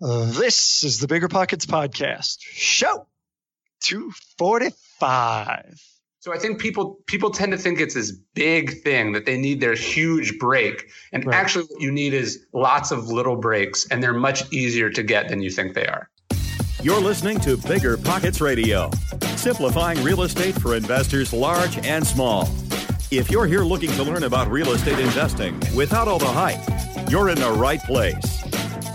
This is the Bigger Pockets Podcast, show 245. So I think people people tend to think it's this big thing that they need their huge break, and Right. actually what you need is lots of little breaks, and they're much easier to get than you think they are. You're listening to Bigger Pockets Radio, simplifying real estate for investors large and small. If you're here looking to learn about real estate investing without all the hype, you're in the right place.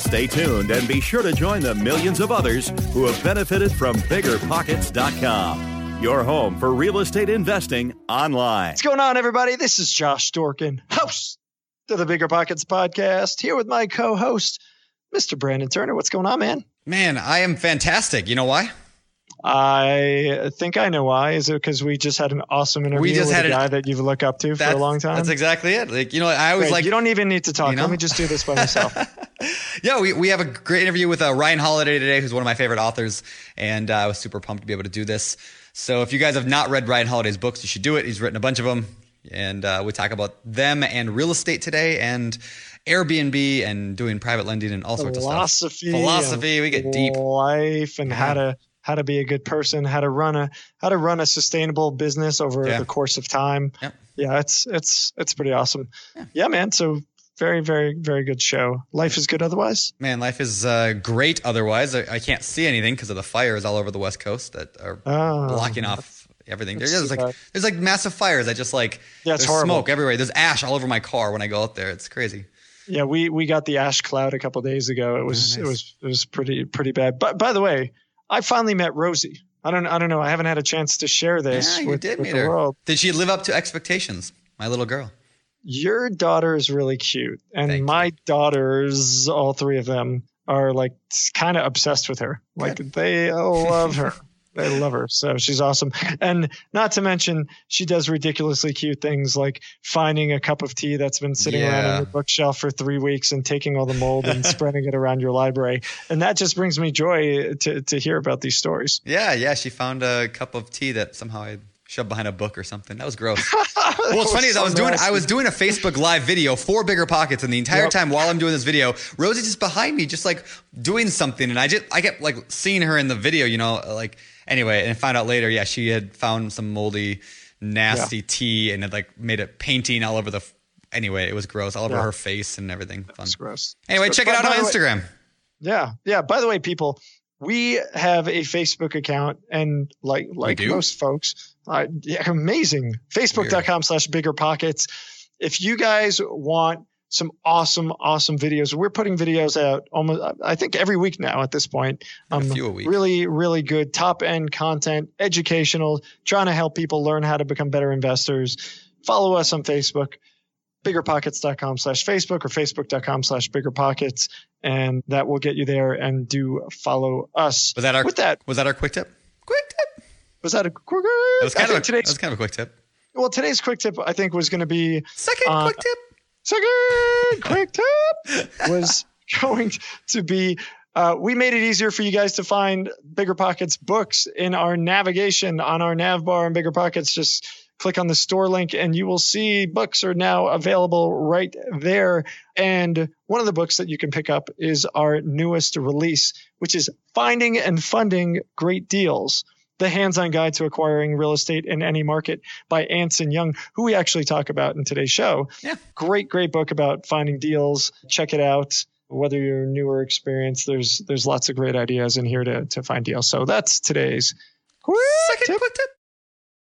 Stay tuned and be sure to join the millions of others who have benefited from biggerpockets.com, your home for real estate investing online. What's going on, everybody? This is Josh Dorkin, host of the Bigger Pockets Podcast, here with my co host, Mr. Brandon Turner. What's going on, man? Man, I am fantastic. You know why? I think I know why. Is it because we just had an awesome interview we just with had a an- guy that you've looked up to for a long time? That's exactly it. Like you know, I always Great. like you don't even need to talk. you know? Let me just do this by myself. yeah, we, we have a great interview with uh, Ryan Holiday today, who's one of my favorite authors, and uh, I was super pumped to be able to do this. So if you guys have not read Ryan Holiday's books, you should do it. He's written a bunch of them, and uh, we talk about them and real estate today, and Airbnb and doing private lending and all sorts of philosophy, stuff. Philosophy. We get deep. life, and how to how to be a good person, how to run a how to run a sustainable business over Yeah. the course of time. Yep. Yeah, it's it's it's pretty awesome. Yeah. man. So very very very good show. Life is good otherwise. Man, life is uh, great. Otherwise, I, I can't see anything because of the fires all over the West Coast that are Oh, blocking off everything. There's like there's like massive fires I just like Yeah, it's there's horrible. smoke everywhere. There's ash all over my car when I go out there. It's crazy. Yeah, we we got the ash cloud a couple days ago. It was Oh, it was it was pretty pretty bad. But by the way, I finally met Rosie. I don't I don't know. I haven't had a chance to share this Yeah, you with, did with meet the her. world. Did she live up to expectations? My little girl. Your daughter is really cute, and Thank you. my daughters, all three of them, are like kind of obsessed with her. Like they love her. They love her. So she's awesome. And not to mention, she does ridiculously cute things like finding a cup of tea that's been sitting around on Yeah. your bookshelf for three weeks and taking all the mold and spreading it around your library. And that just brings me joy to, to hear about these stories. Yeah, yeah. She found a cup of tea that somehow I shoved behind a book or something. That was gross. Well, what's funny is I was doing I was doing a Facebook live video for Bigger Pockets, and the entire Yep. time while I'm doing this video, Rosie's just behind me, just like doing something, and I just I kept like seeing her in the video, you know, like anyway, and I found out later, yeah, she had found some moldy, nasty tea and had like made a painting all over the. Anyway, it was gross, all over Yeah. her face and everything. Fun. That's gross. Anyway, That's check it out By on the way- Instagram. Yeah, yeah. By the way, people, we have a Facebook account, and like like most folks, uh, yeah, amazing. Facebook.com slash bigger pockets. If you guys want some awesome, awesome videos, we're putting videos out almost, I think, every week now at this point. Um, A few a week. Really, really good top end content, educational, trying to help people learn how to become better investors. Follow us on Facebook biggerpockets.com slash Facebook or Facebook.com slash biggerpockets. And that will get you there and do follow us. Was that our With that, was that our quick tip? Quick tip. was that a quick? That was kind of a, that was kind of a quick tip. well, today's quick tip, I think was going to be Second Uh, quick tip. Second quick tip was going to be uh, we made it easier for you guys to find bigger pockets books in our navigation on our nav bar and bigger pockets. Just click on the store link and you will see books are now available right there. And one of the books that you can pick up is our newest release which is finding and funding great deals the hands-on guide to acquiring real estate in any market by Anson Young, who we actually talk about in today's show. Yeah. Great, great book about finding deals. Check it out. Whether you're new or experienced, there's there's lots of great ideas in here to to find deals. So that's today's quick Second tip. quick tip.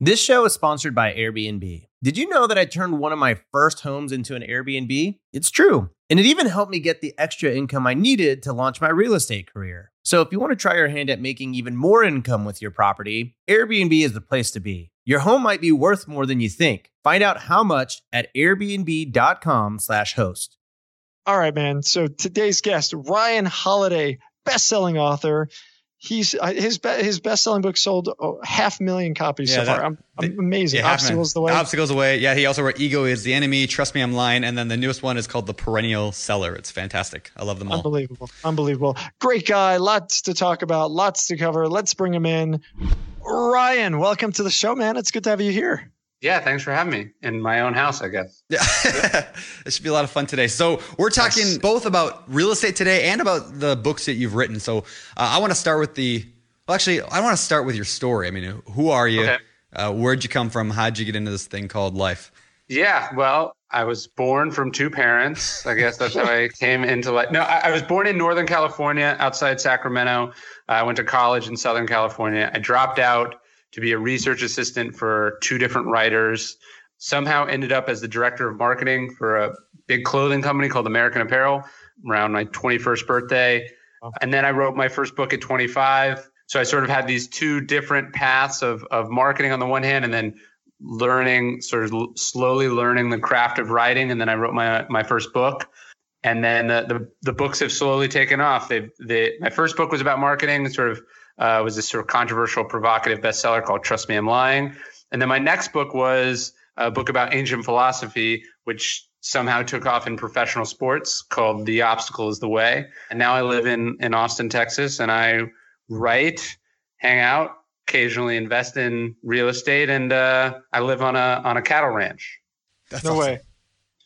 This show is sponsored by Airbnb. Did you know that I turned one of my first homes into an Airbnb? It's true. And it even helped me get the extra income I needed to launch my real estate career. So if you want to try your hand at making even more income with your property, Airbnb is the place to be. Your home might be worth more than you think. Find out how much at airbnb.com/host. All right, man. So today's guest, Ryan Holiday, best-selling author. He's uh, his be- his best-selling book sold oh, half a million copies Yeah, so that- far. I'm, I'm amazing. Yeah, Obstacles the way. Obstacles away. Yeah, he also wrote Ego is the Enemy, Trust Me I'm Lying, and then the newest one is called The Perennial Seller. It's fantastic. I love them all. Unbelievable. Unbelievable. Great guy. Lots to talk about, lots to cover. Let's bring him in. Ryan, welcome to the show, man. It's good to have you here. Yeah, thanks for having me in my own house, I guess. Yeah, it should be a lot of fun today. So we're talking Yes. both about real estate today and about the books that you've written. So uh, I want to start with the. Well, actually, I want to start with your story. I mean, who are you? Okay. Uh, where'd you come from? How'd you get into this thing called life? Yeah, well, I was born from two parents. I guess that's how I came into life. No, I, I was born in Northern California, outside Sacramento. I went to college in Southern California. I dropped out to be a research assistant for two different writers. Somehow ended up as the director of marketing for a big clothing company called American Apparel around my 21st birthday. And then I wrote my first book at 25. So I sort of had these two different paths of, of marketing on the one hand, and then learning, sort of l- slowly learning the craft of writing. And then I wrote my my first book. And then the, the, the books have slowly taken off. They've, they, my first book was about marketing, sort of uh, was this sort of controversial, provocative bestseller called Trust Me, I'm Lying. And then my next book was a book about ancient philosophy, which somehow took off in professional sports called The Obstacle is the Way. And now I live in, in Austin, Texas, and I write, hang out, occasionally invest in real estate, and uh, I live on a on a cattle ranch. That's No awesome. way.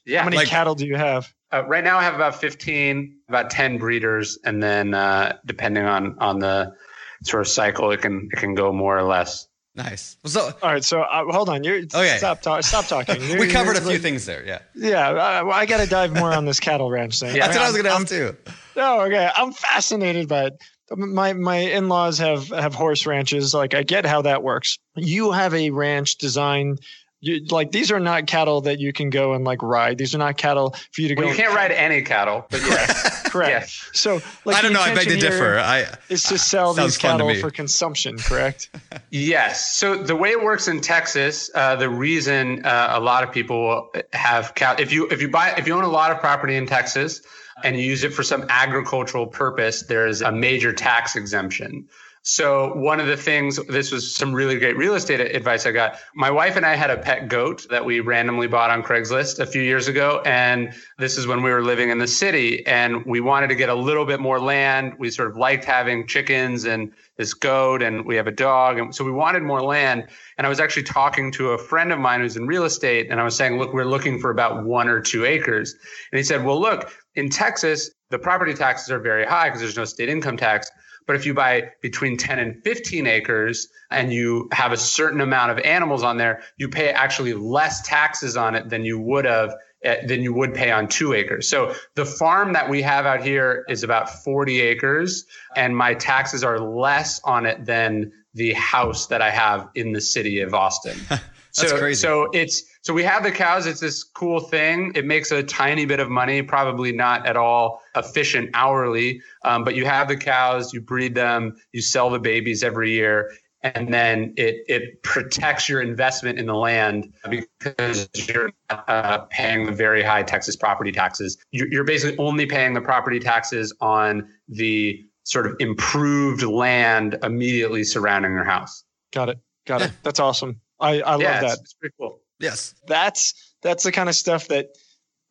Yeah, How many Like- cattle do you have? uh, right now I have about 15, about 10 breeders, and then uh, depending on on the sort of cycle, it can it can go more or less. Nice. So All right, so uh, hold on. You're Okay. stop talk, stop talking. we You're- covered a you're- few things there. Yeah, Yeah, uh, well, I got to dive more on this cattle ranch thing. Yeah, that's what I was I'm- going to I'm- ask too. Oh, okay. I'm fascinated by it. My my in-laws have have horse ranches. Like I get how that works. You have a ranch designed. You, like these are not cattle that you can go and like ride. These are not cattle for you to Well, go. you can't ride any cattle, but yeah, Correct. Yes. So like I don't know. I beg to differ. here I Is to sell Sounds these cattle for consumption. Correct. Yes. So the way it works in Texas, uh, the reason uh, a lot of people have cow, if you if you buy if you own a lot of property in Texas and you use it for some agricultural purpose, there's a major tax exemption. So one of the things, this was some really great real estate advice I got. My wife and I had a pet goat that we randomly bought on Craigslist a few years ago. And this is when we were living in the city and we wanted to get a little bit more land. We sort of liked having chickens and this goat and we have a dog. And so we wanted more land. And I was actually talking to a friend of mine who's in real estate. And I was saying, look, we're looking for about one or two acres. And he said, well, look, in Texas, the property taxes are very high because there's no state income tax. But if you buy between 10 and 15 acres and you have a certain amount of animals on there, you pay actually less taxes on it than you would have eh, than you would pay on two acres. So the farm that we have out here is about 40 acres and my taxes are less on it than the house that I have in the city of Austin. So, so it's so we have the cows. It's this cool thing. It makes a tiny bit of money, probably not at all efficient hourly. Um, but you have the cows, you breed them, you sell the babies every year, and then it it protects your investment in the land because you're uh, paying the very high Texas property taxes. You're basically only paying the property taxes on the sort of improved land immediately surrounding your house. Got it. Got it. That's awesome. I, I yeah, love that. It's, it's pretty cool. Yes. That's that's the kind of stuff that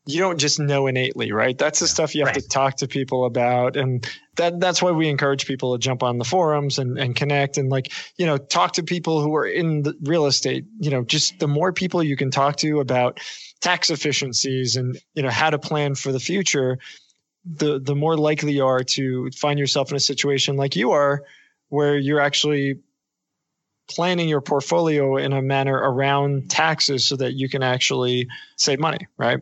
you don't just know innately, right? That's the stuff you have Right. to talk to people about. And that that's why we encourage people to jump on the forums and, and connect and like, you know, talk to people who are in the real estate. You know, just the more people you can talk to about tax efficiencies and, you know, how to plan for the future, the the more likely you are to find yourself in a situation like you are, where you're actually planning your portfolio in a manner around taxes so that you can actually save money, right?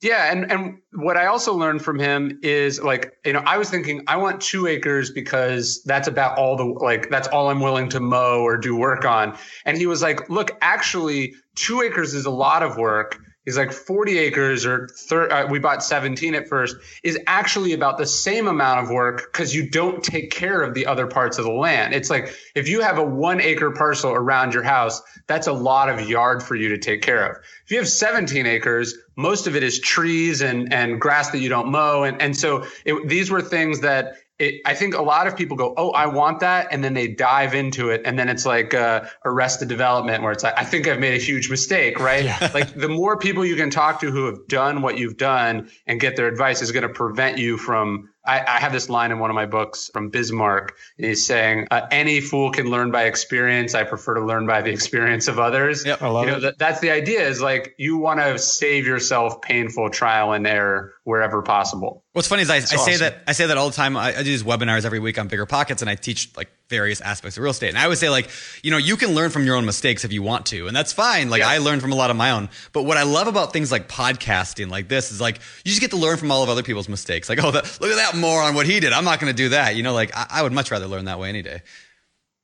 Yeah, and and what I also learned from him is like, you know, I was thinking I want 2 acres because that's about all the like that's all I'm willing to mow or do work on. And he was like, "Look, actually 2 acres is a lot of work." He's like 40 acres or thir- uh, we bought 17 at first is actually about the same amount of work because you don't take care of the other parts of the land. It's like if you have a one acre parcel around your house, that's a lot of yard for you to take care of. If you have 17 acres, most of it is trees and, and grass that you don't mow. And, and so it, these were things that it, I think a lot of people go, Oh, I want that. And then they dive into it. And then it's like uh, arrested development where it's like, I think I've made a huge mistake, right? like the more people you can talk to who have done what you've done and get their advice is going to prevent you from I, I have this line in one of my books from Bismarck. And he's saying, uh, "Any fool can learn by experience. I prefer to learn by the experience of others." Yep. I love you know, that, that's the idea. Is like you want to save yourself painful trial and error wherever possible. What's funny is I, I say that I say that all the time. I, I do these webinars every week on bigger pockets, and I teach like various aspects of real estate. And I always say like, you know, you can learn from your own mistakes if you want to, and that's fine. Like Yeah. I learned from a lot of my own. But what I love about things like podcasting, like this, is like you just get to learn from all of other people's mistakes. Like, oh, that, look at that moron, what he did. I'm not going to do that. You know, like I, I would much rather learn that way any day.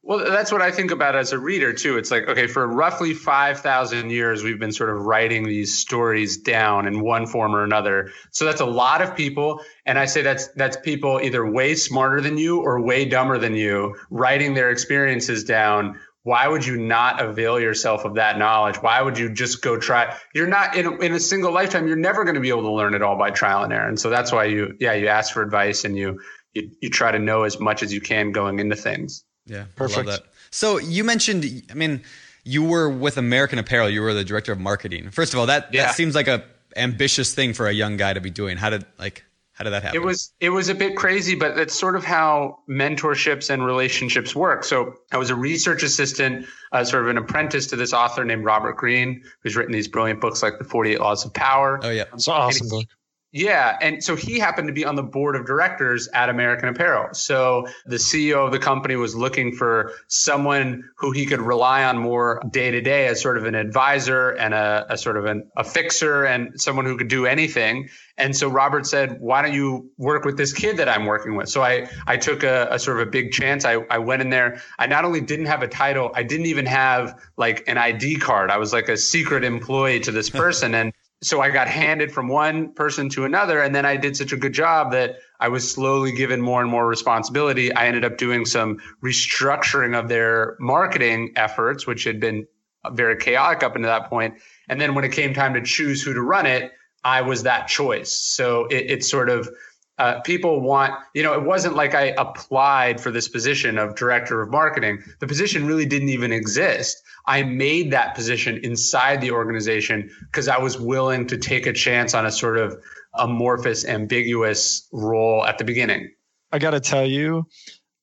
Well, that's what I think about as a reader too. It's like, okay, for roughly 5,000 years, we've been sort of writing these stories down in one form or another. So that's a lot of people. And I say that's, that's people either way smarter than you or way dumber than you writing their experiences down. Why would you not avail yourself of that knowledge? Why would you just go try? You're not in a, in a single lifetime. You're never going to be able to learn it all by trial and error. And so that's why you, yeah, you ask for advice and you, you, you try to know as much as you can going into things. Yeah, Perfect. I love that. So you mentioned, I mean, you were with American Apparel. You were the director of marketing. First of all, that Yeah. that seems like a ambitious thing for a young guy to be doing. How did like how did that happen? It was it was a bit crazy, but that's sort of how mentorships and relationships work. So I was a research assistant, uh, sort of an apprentice to this author named Robert Greene, who's written these brilliant books like The Forty Eight Laws of Power. Oh yeah. It's an awesome book. Yeah. And so he happened to be on the board of directors at American Apparel. So the CEO of the company was looking for someone who he could rely on more day to day as sort of an advisor and a, a sort of an, a fixer and someone who could do anything. And so Robert said, why don't you work with this kid that I'm working with? So I, I took a, a sort of a big chance. I, I went in there. I not only didn't have a title, I didn't even have like an ID card. I was like a secret employee to this person. and so I got handed from one person to another, and then I did such a good job that I was slowly given more and more responsibility. I ended up doing some restructuring of their marketing efforts, which had been very chaotic up until that point. And then when it came time to choose who to run it, I was that choice. So it, it's sort of uh, people want, you know, it wasn't like I applied for this position of director of marketing. The position really didn't even exist. I made that position inside the organization because I was willing to take a chance on a sort of amorphous, ambiguous role at the beginning. I got to tell you,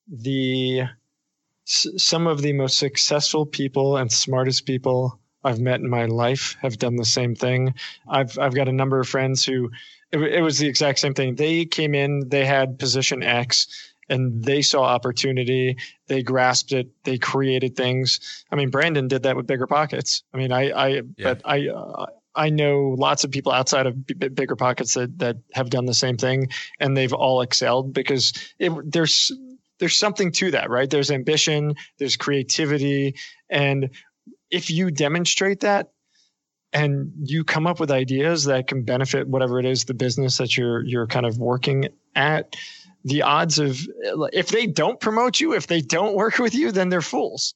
the some of the most successful people and smartest people I've met in my life have done the same thing. I've I've got a number of friends who it, it was the exact same thing. They came in, they had position X, and they saw opportunity. They grasped it. They created things. I mean, Brandon did that with bigger pockets. I mean, I I Yeah. but I. Uh, I know lots of people outside of B- bigger pockets that, that have done the same thing, and they've all excelled because it, there's there's something to that, right? There's ambition, there's creativity, and if you demonstrate that and you come up with ideas that can benefit whatever it is the business that you're you're kind of working at the odds of if they don't promote you if they don't work with you then they're fools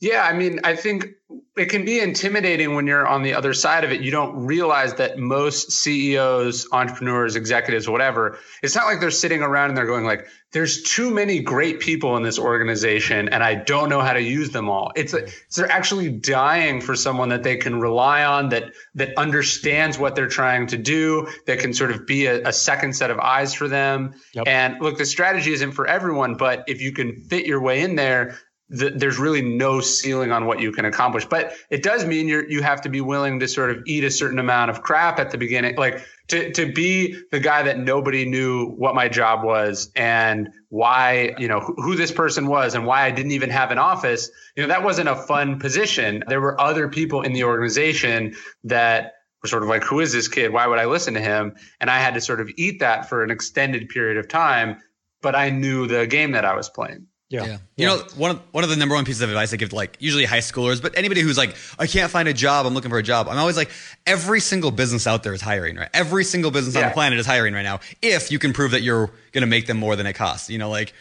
yeah, I mean, I think it can be intimidating when you're on the other side of it. You don't realize that most CEOs, entrepreneurs, executives, whatever, it's not like they're sitting around and they're going like, there's too many great people in this organization and I don't know how to use them all. It's, a, it's they're actually dying for someone that they can rely on that that understands what they're trying to do, that can sort of be a, a second set of eyes for them. Yep. And look, the strategy isn't for everyone, but if you can fit your way in there, the, there's really no ceiling on what you can accomplish. But it does mean you you have to be willing to sort of eat a certain amount of crap at the beginning, like to to be the guy that nobody knew what my job was and why you know who, who this person was and why I didn't even have an office. You know that wasn't a fun position. There were other people in the organization that were sort of like, who is this kid? Why would I listen to him? And I had to sort of eat that for an extended period of time. But I knew the game that I was playing. Yeah. yeah. You know, one of one of the number one pieces of advice I give to like usually high schoolers, but anybody who's like, I can't find a job, I'm looking for a job. I'm always like, every single business out there is hiring, right? Every single business yeah. on the planet is hiring right now. If you can prove that you're gonna make them more than it costs. You know, like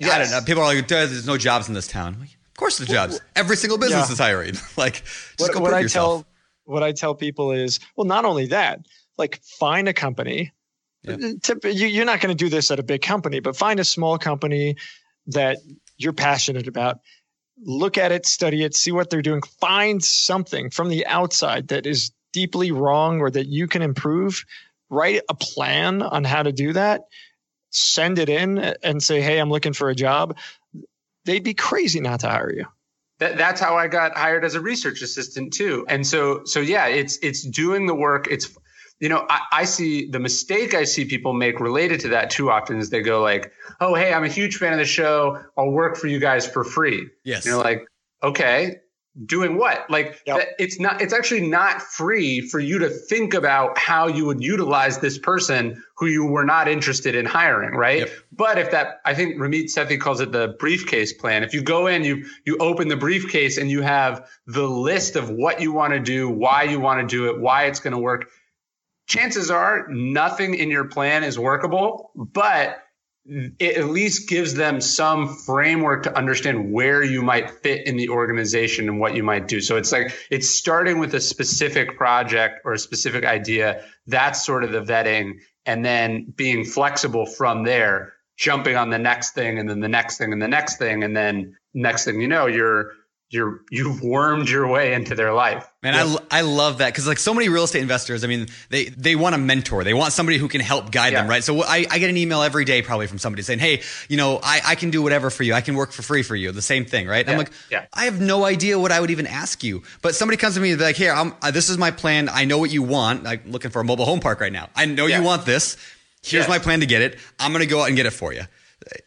yes. I don't know. People are like, there's no jobs in this town. Like, of course there's jobs. Every single business yeah. is hiring. like just what, go what I yourself. tell what I tell people is, well, not only that, like find a company. Yeah. You're not going to do this at a big company, but find a small company that you're passionate about look at it study it see what they're doing find something from the outside that is deeply wrong or that you can improve write a plan on how to do that send it in and say hey i'm looking for a job they'd be crazy not to hire you that, that's how I got hired as a research assistant too. And so, so yeah, it's, it's doing the work. It's, you know, I, I, see the mistake I see people make related to that too often is they go like, "Oh, hey, I'm a huge fan of the show. I'll work for you guys for free." Yes. you're like, okay, doing what? Like, yep. it's not. It's actually not free for you to think about how you would utilize this person who you were not interested in hiring, right? Yep. But if that, I think Ramit Sethi calls it the briefcase plan. If you go in, you you open the briefcase and you have the list of what you want to do, why you want to do it, why it's going to work chances are nothing in your plan is workable, but it at least gives them some framework to understand where you might fit in the organization and what you might do. So it's like it's starting with a specific project or a specific idea. That's sort of the vetting. And then being flexible from there, jumping on the next thing and then the next thing and the next thing. And then next thing you know, you're you're you've wormed your way into their life. Man, yes. I, I love that because like so many real estate investors, I mean, they they want a mentor. They want somebody who can help guide yeah. them, right? So I, I get an email every day probably from somebody saying, "Hey, you know, I, I can do whatever for you. I can work for free for you." The same thing, right? Yeah. I'm like, yeah. I have no idea what I would even ask you, but somebody comes to me and be like, "Here, I'm, uh, this is my plan. I know what you want. I'm looking for a mobile home park right now. I know yeah. you want this. Here's my plan to get it. I'm gonna go out and get it for you."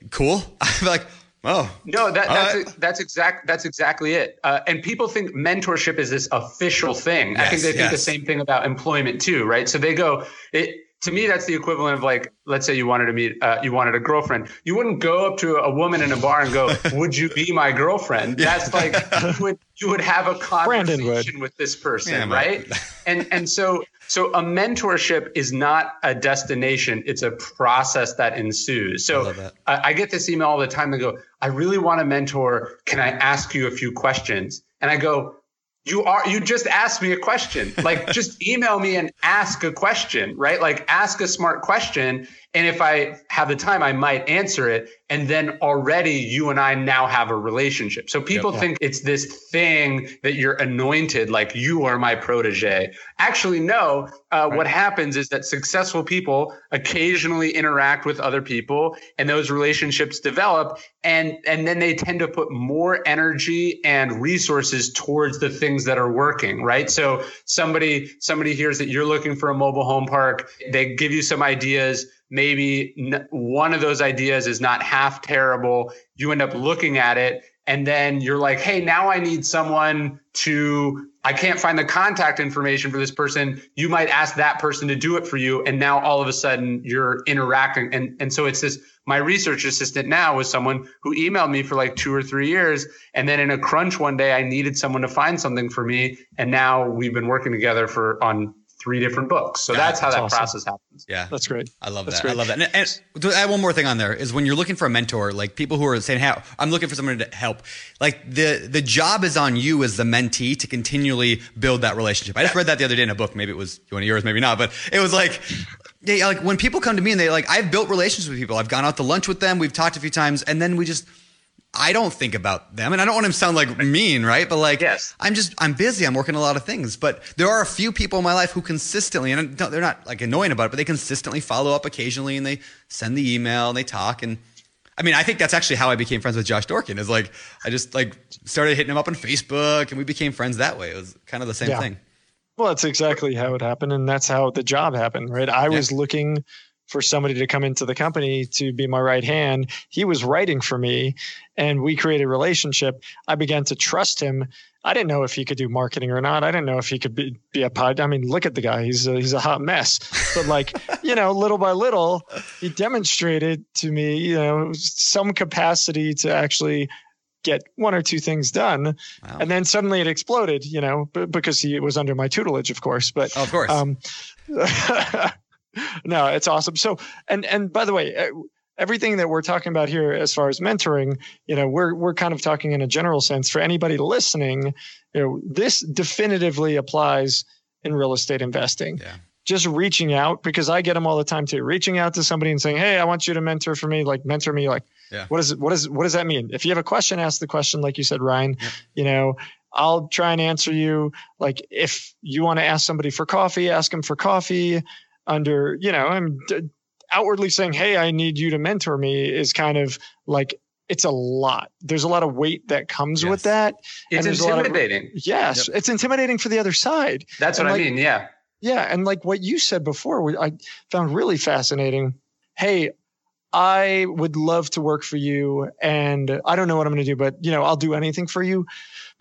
Cool. I'm like Oh no, that, that's right. that's exact that's exactly it. Uh, and people think mentorship is this official thing. Yes, I think they think the same thing about employment too, right? So they go it to me that's the equivalent of like let's say you wanted to meet uh, you wanted a girlfriend you wouldn't go up to a woman in a bar and go would you be my girlfriend that's like you would you would have a conversation with this person yeah, right and and so so a mentorship is not a destination; it's a process that ensues. So I, I, I get this email all the time. They go, "I really want a mentor. Can I ask you a few questions?" And I go, you are you just asked me a question. Like just email me and ask a question right? Like ask a smart question and if i have the time i might answer it. And then already you and i now have a relationship. So people yep, think it's this thing that you're anointed like you are my protege. Actually no. Uh, right. what happens is that successful people occasionally interact with other people and those relationships develop. And and then they tend to put more energy and resources towards the things that are working right? So somebody somebody hears that you're looking for a mobile home park. They give you some ideas maybe one of those ideas is not half terrible you end up looking at it and then you're like hey now i need someone to I can't find the contact information for this person. You might ask that person to do it for you. And now all of a sudden you're interacting. And, and so it's this my research assistant now was someone who emailed me for like two or three years. And then in a crunch one day, I needed someone to find something for me. And now we've been working together for on three different books. So Yeah, that's how that's that awesome. process happens. Yeah. That's great. I love That's that. I great. love that. And, and to add one more thing on there is when you're looking for a mentor, like people who are saying, "Hey, I'm looking for someone to help." Like the the job is on you as the mentee to continually build that relationship. I just read that the other day in a book. Maybe it was one of yours, maybe not, but it was like. Yeah, like when people come to me and they like, I've built relationships with people. I've gone out to lunch with them. We've talked a few times, and then we just, I don't think about them, and I don't want to sound like mean, right? But like, Yes. I'm just I'm busy. I'm working a lot of things, but there are a few people in my life who consistently and don't- they're not like annoying about it, but they consistently follow up occasionally and they send the email and they talk and I mean, I think that's actually how I became friends with Josh Dorkin. Is like I just like started hitting him up on Facebook and we became friends that way. It was kind of the same Yeah. thing. Well, that's exactly how it happened, and that's how the job happened, right? I was looking for somebody to come into the company to be my right hand. He was writing for me, and we created a relationship. I began to trust him. I didn't know if he could do marketing or not. I didn't know if he could be, be a pod. I mean, look at the guy; he's a, he's a hot mess. But like, you know, little by little, he demonstrated to me, you know, some capacity to actually get one or two things done. Wow. And then suddenly it exploded, you know, b- because he was under my tutelage, of course. But Oh, of course. um, no, it's awesome. So, and and by the way, everything that we're talking about here, as far as mentoring, you know, we're we're kind of talking in a general sense for anybody listening. You know, this definitively applies in real estate investing. Yeah. Just reaching out because I get them all the time too. Reaching out to somebody and saying, "Hey, I want you to mentor for me." Like mentor me. Like, Yeah. what is it? What is what does that mean? If you have a question, ask the question. Like you said, Ryan. Yeah. You know, I'll try and answer you. Like if you want to ask somebody for coffee, ask them for coffee. Under you know, I'm d- outwardly saying, "Hey, I need you to mentor me," is kind of like it's a lot. There's a lot of weight that comes Yes. with that. It's And there's of- intimidating. Yes, it's intimidating for the other side. That's And what like- I mean. Yeah. Yeah, and like what you said before, I found really fascinating. Hey, I would love to work for you, and I don't know what I'm going to do, but you know, I'll do anything for you.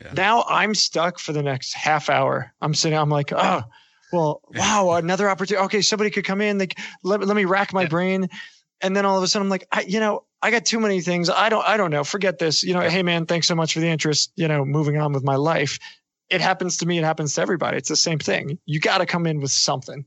Yeah. Now I'm stuck for the next half hour. I'm sitting. I'm like, oh, well, wow, another opportunity. Okay, somebody could come in. Like, let, let me rack my Yeah. brain, and then all of a sudden, I'm like, I, you know, I got too many things. I don't, I don't know. Forget this. You know, hey man, thanks so much for the interest. You know, moving on with my life. It happens to me. It happens to everybody. It's the same thing. You got to come in with something.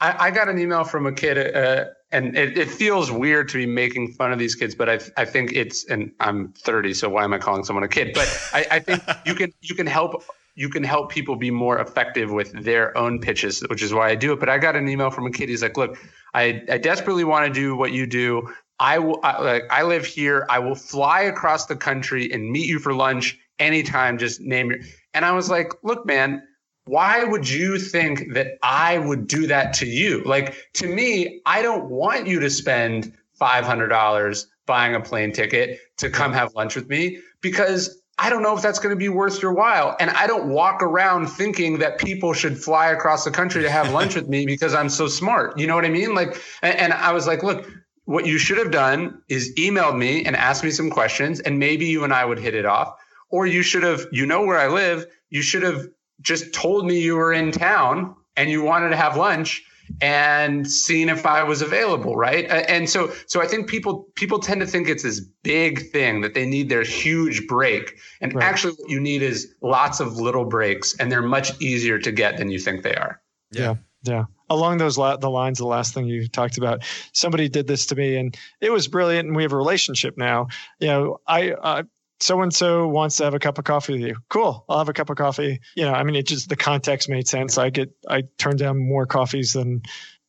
I, I got an email from a kid, uh, and it, it feels weird to be making fun of these kids, but I, I think it's, and I'm 30, so why am I calling someone a kid? But I, I think you can you can help you can help people be more effective with their own pitches, which is why I do it. But I got an email from a kid. He's like, "Look, I, I desperately want to do what you do. I will I, like I live here. I will fly across the country and meet you for lunch anytime. Just name your." And I was like, "Look, man." why would you think that I would do that to you? Like to me, I don't want you to spend $500 buying a plane ticket to come have lunch with me because I don't know if that's going to be worth your while. And I don't walk around thinking that people should fly across the country to have lunch with me because I'm so smart. You know what I mean? Like, and, and I was like, look, what you should have done is emailed me and asked me some questions and maybe you and I would hit it off. Or you should have, you know where I live, you should have just told me you were in town and you wanted to have lunch and seeing if I was available, right? And so so I think people people tend to think it's this big thing that they need their huge break. And Right. actually what you need is lots of little breaks and they're much easier to get than you think they are. Yeah. Yeah. Along those la- the lines, the last thing you talked about, somebody did this to me, and it was brilliant, and we have a relationship now. You know, I uh, so and so wants to have a cup of coffee with you. Cool, I'll have a cup of coffee. You know, I mean, it just the context made sense. I get I turn down more coffees than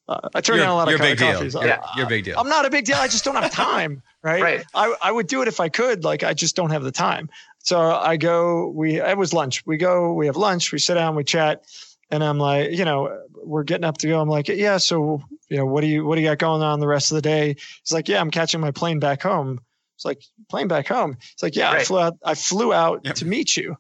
uh, I turn You're, down a lot you're of a big deal. coffees. You're, Yeah. you're a big deal. I'm not a big deal. I just don't have time. Right. Right. I, I would do it if I could. Like I just don't have the time. So I go, we, it was lunch. We go, we have lunch, we sit down, we chat. And I'm like, you know, we're getting up to go. I'm like, yeah. So, you know, what do you, what do you got going on the rest of the day? He's like, yeah, I'm catching my plane back home. It's like plane back home. It's like, yeah, I flew out, I flew out Yep. to meet you.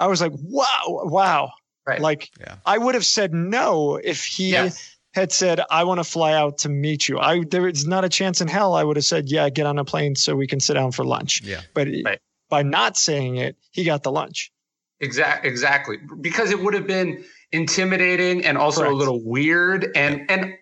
I was like, wow, wow. Right. Like Yeah. I would have said no if he Yes. had said, I want to fly out to meet you. I there is not a chance in hell I would have said, Yeah, get on a plane so we can sit down for lunch. Yeah. But Right. by not saying it, he got the lunch. Exact, exactly. Because it would have been intimidating and also Correct. a little weird and and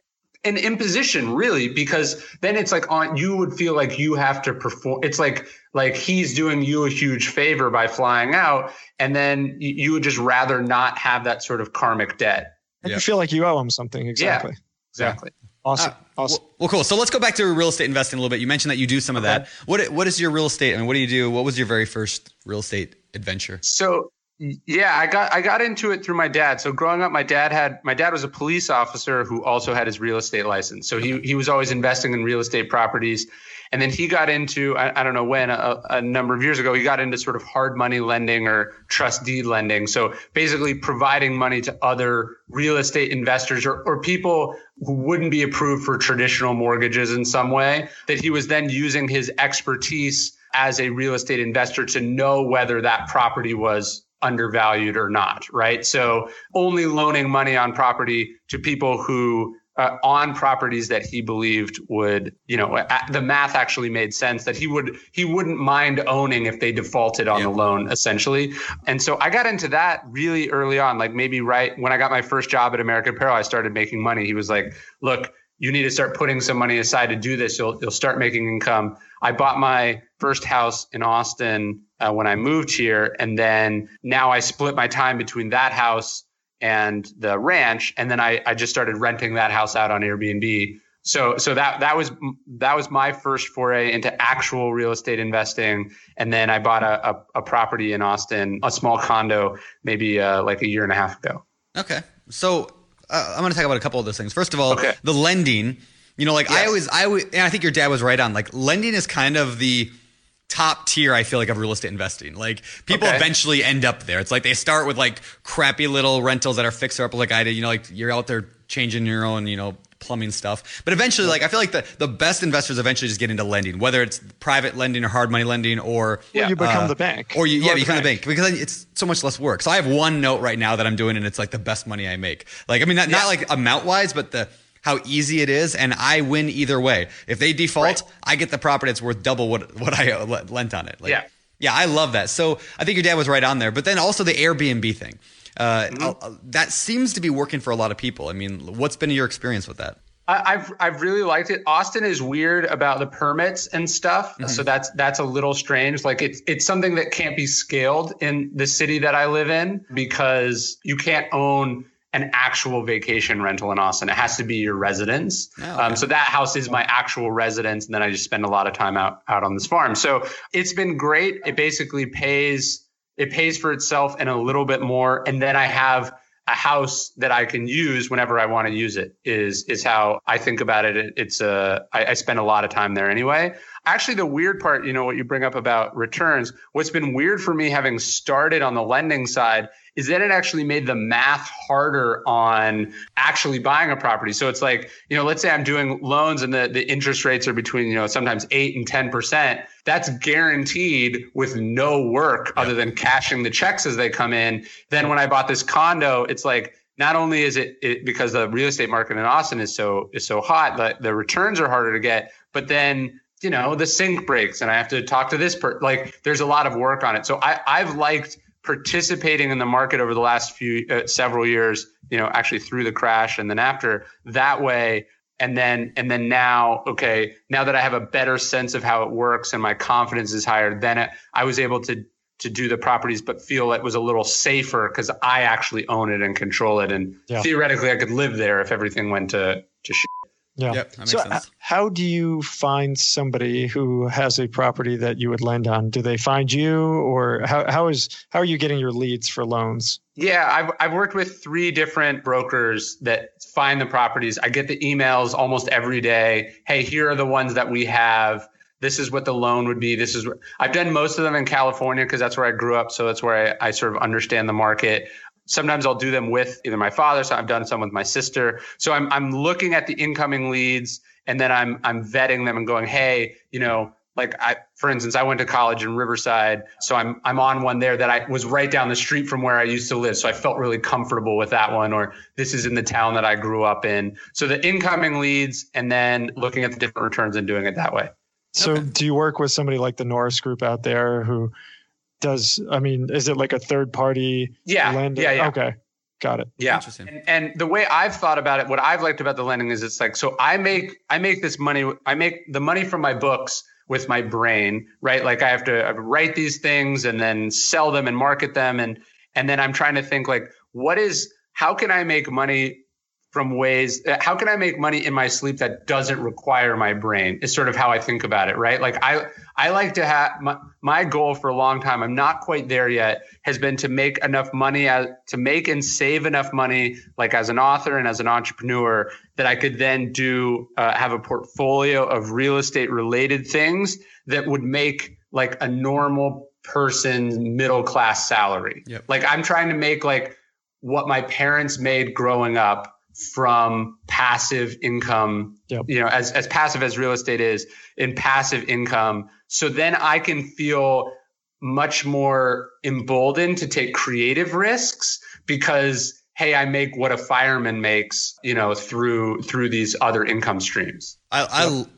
an imposition really because then it's like on you would feel like you have to perform it's like like he's doing you a huge favor by flying out and then you would just rather not have that sort of karmic debt Make Yeah. you feel like you owe him something. Exactly. exactly Awesome. Uh, awesome. Well, well, cool. So let's go back to real estate investing a little bit. You mentioned that you do some of that. What What is your real estate? I mean, what do you do? What was your very first real estate adventure? So y- yeah, I got I got into it through my dad. So growing up, my dad had my dad was a police officer who also had his real estate license. So he he was always investing in real estate properties, and then he got into I, I don't know when a, a number of years ago he got into sort of hard money lending or trust deed lending. So basically providing money to other real estate investors or or people who wouldn't be approved for traditional mortgages in some way. That he was then using his expertise as a real estate investor to know whether that property was undervalued or not, right? So only loaning money on property to people who uh, on properties that he believed would, you know, a- the math actually made sense that he would he wouldn't mind owning if they defaulted on Yeah. the loan essentially. And so I got into that really early on, like maybe right when I got my first job at American Apparel, I started making money. He was like, "Look, you need to start putting some money aside to do this. You'll you'll start making income." I bought my first house in Austin uh, when I moved here, and then now I split my time between that house and the ranch, and then I, I just started renting that house out on Airbnb. So so that that was that was my first foray into actual real estate investing, and then I bought a a, a property in Austin, a small condo, maybe uh, like a year and a half ago. Okay. So uh, I'm going to talk about a couple of those things. First of all, Okay. the lending. You know, like I always, I always, and I think your dad was right on. Like lending is kind of the top tier. I feel like of real estate investing. Like people Okay. eventually end up there. It's like they start with like crappy little rentals that are fixer up like I did. You know, like you're out there changing your own, you know, plumbing stuff. But eventually, like I feel like the the best investors eventually just get into lending, whether it's private lending or hard money lending or Yeah. you become uh, the bank. or you, You yeah, are become the bank because it's so much less work. So I have one note right now that I'm doing, and it's like the best money I make. Like I mean, not, not like amount wise, but the how easy it is, and I win either way. If they default, Right. I get the property that's worth double what what I lent on it. Like, Yeah. yeah, I love that. So I think your dad was right on there. But then also the Airbnb thing. Uh, Mm-hmm. uh, that seems to be working for a lot of people. I mean, what's been your experience with that? I, I've I've really liked it. Austin is weird about the permits and stuff, so that's that's a little strange. Like it's it's something that can't be scaled in the city that I live in because you can't own an actual vacation rental in Austin. It has to be your residence. Oh, okay. um, so that house is my actual residence, and then I just spend a lot of time out out on this farm. So it's been great. It basically pays it pays for itself and a little bit more, and then I have a house that I can use whenever I want to use it is is how I think about it. it it's a I, I spend a lot of time there anyway. Actually, the weird part, you know, what you bring up about returns, what's been weird for me having started on the lending side is that it actually made the math harder on actually buying a property. So it's like, you know, let's say I'm doing loans and the, the interest rates are between, you know, sometimes eight and 10%. That's guaranteed with no work other than cashing the checks as they come in. Then when I bought this condo, it's like, not only is it, it because the real estate market in Austin is so is so hot, the, the returns are harder to get, but then you know the sink breaks and I have to talk to this person. like there's a lot of work on it. So I I've liked participating in the market over the last few uh, several years, you know, actually through the crash and then after that way and then and then now okay now that i have a better sense of how it works and my confidence is higher then it, i was able to to do the properties but feel it was a little safer because i actually own it and control it and Yeah. theoretically i could live there if everything went to to shit. Yeah. Yep, that makes so, sense. how do you find somebody who has a property that you would lend on? Do they find you, or how how is how are you getting your leads for loans? Yeah, I've I've worked with three different brokers that find the properties. I get the emails almost every day. Hey, here are the ones that we have. This is what the loan would be. This is I've done most of them in California because that's where I grew up. So that's where I, I sort of understand the market. Sometimes I'll do them with either my father. So I've done some with my sister. So I'm I'm looking at the incoming leads and then I'm I'm vetting them and going, hey, you know, like I, for instance, I went to college in Riverside, so I'm I'm on one there that I was right down the street from where I used to live, so I felt really comfortable with that one. Or this is in the town that I grew up in. So the incoming leads, and then looking at the different returns and doing it that way. So, Okay. do you work with somebody like the Norris Group out there who does I mean, is it like a third party Yeah, lender? yeah, yeah. Okay. Got it. Yeah. Interesting. And, and the way I've thought about it, what I've liked about the lending is it's like, so I make, I make this money, I make the money from my books with my brain, right? Like I have to I have to write these things and then sell them and market them. And, and then I'm trying to think like, what is, how can I make money from ways, uh, how can I make money in my sleep that doesn't require my brain is sort of how I think about it, right? Like I, I like to have my, my goal for a long time. I'm not quite there yet. Has been to make enough money as, to make and save enough money, like as an author and as an entrepreneur, that I could then do uh, have a portfolio of real estate related things that would make like a normal person's middle class salary. Yep. Like I'm trying to make like what my parents made growing up from passive income Yep. you know as as passive as real estate is in passive income so then i can feel much more emboldened to take creative risks because hey i make what a fireman makes you know through through these other income streams I,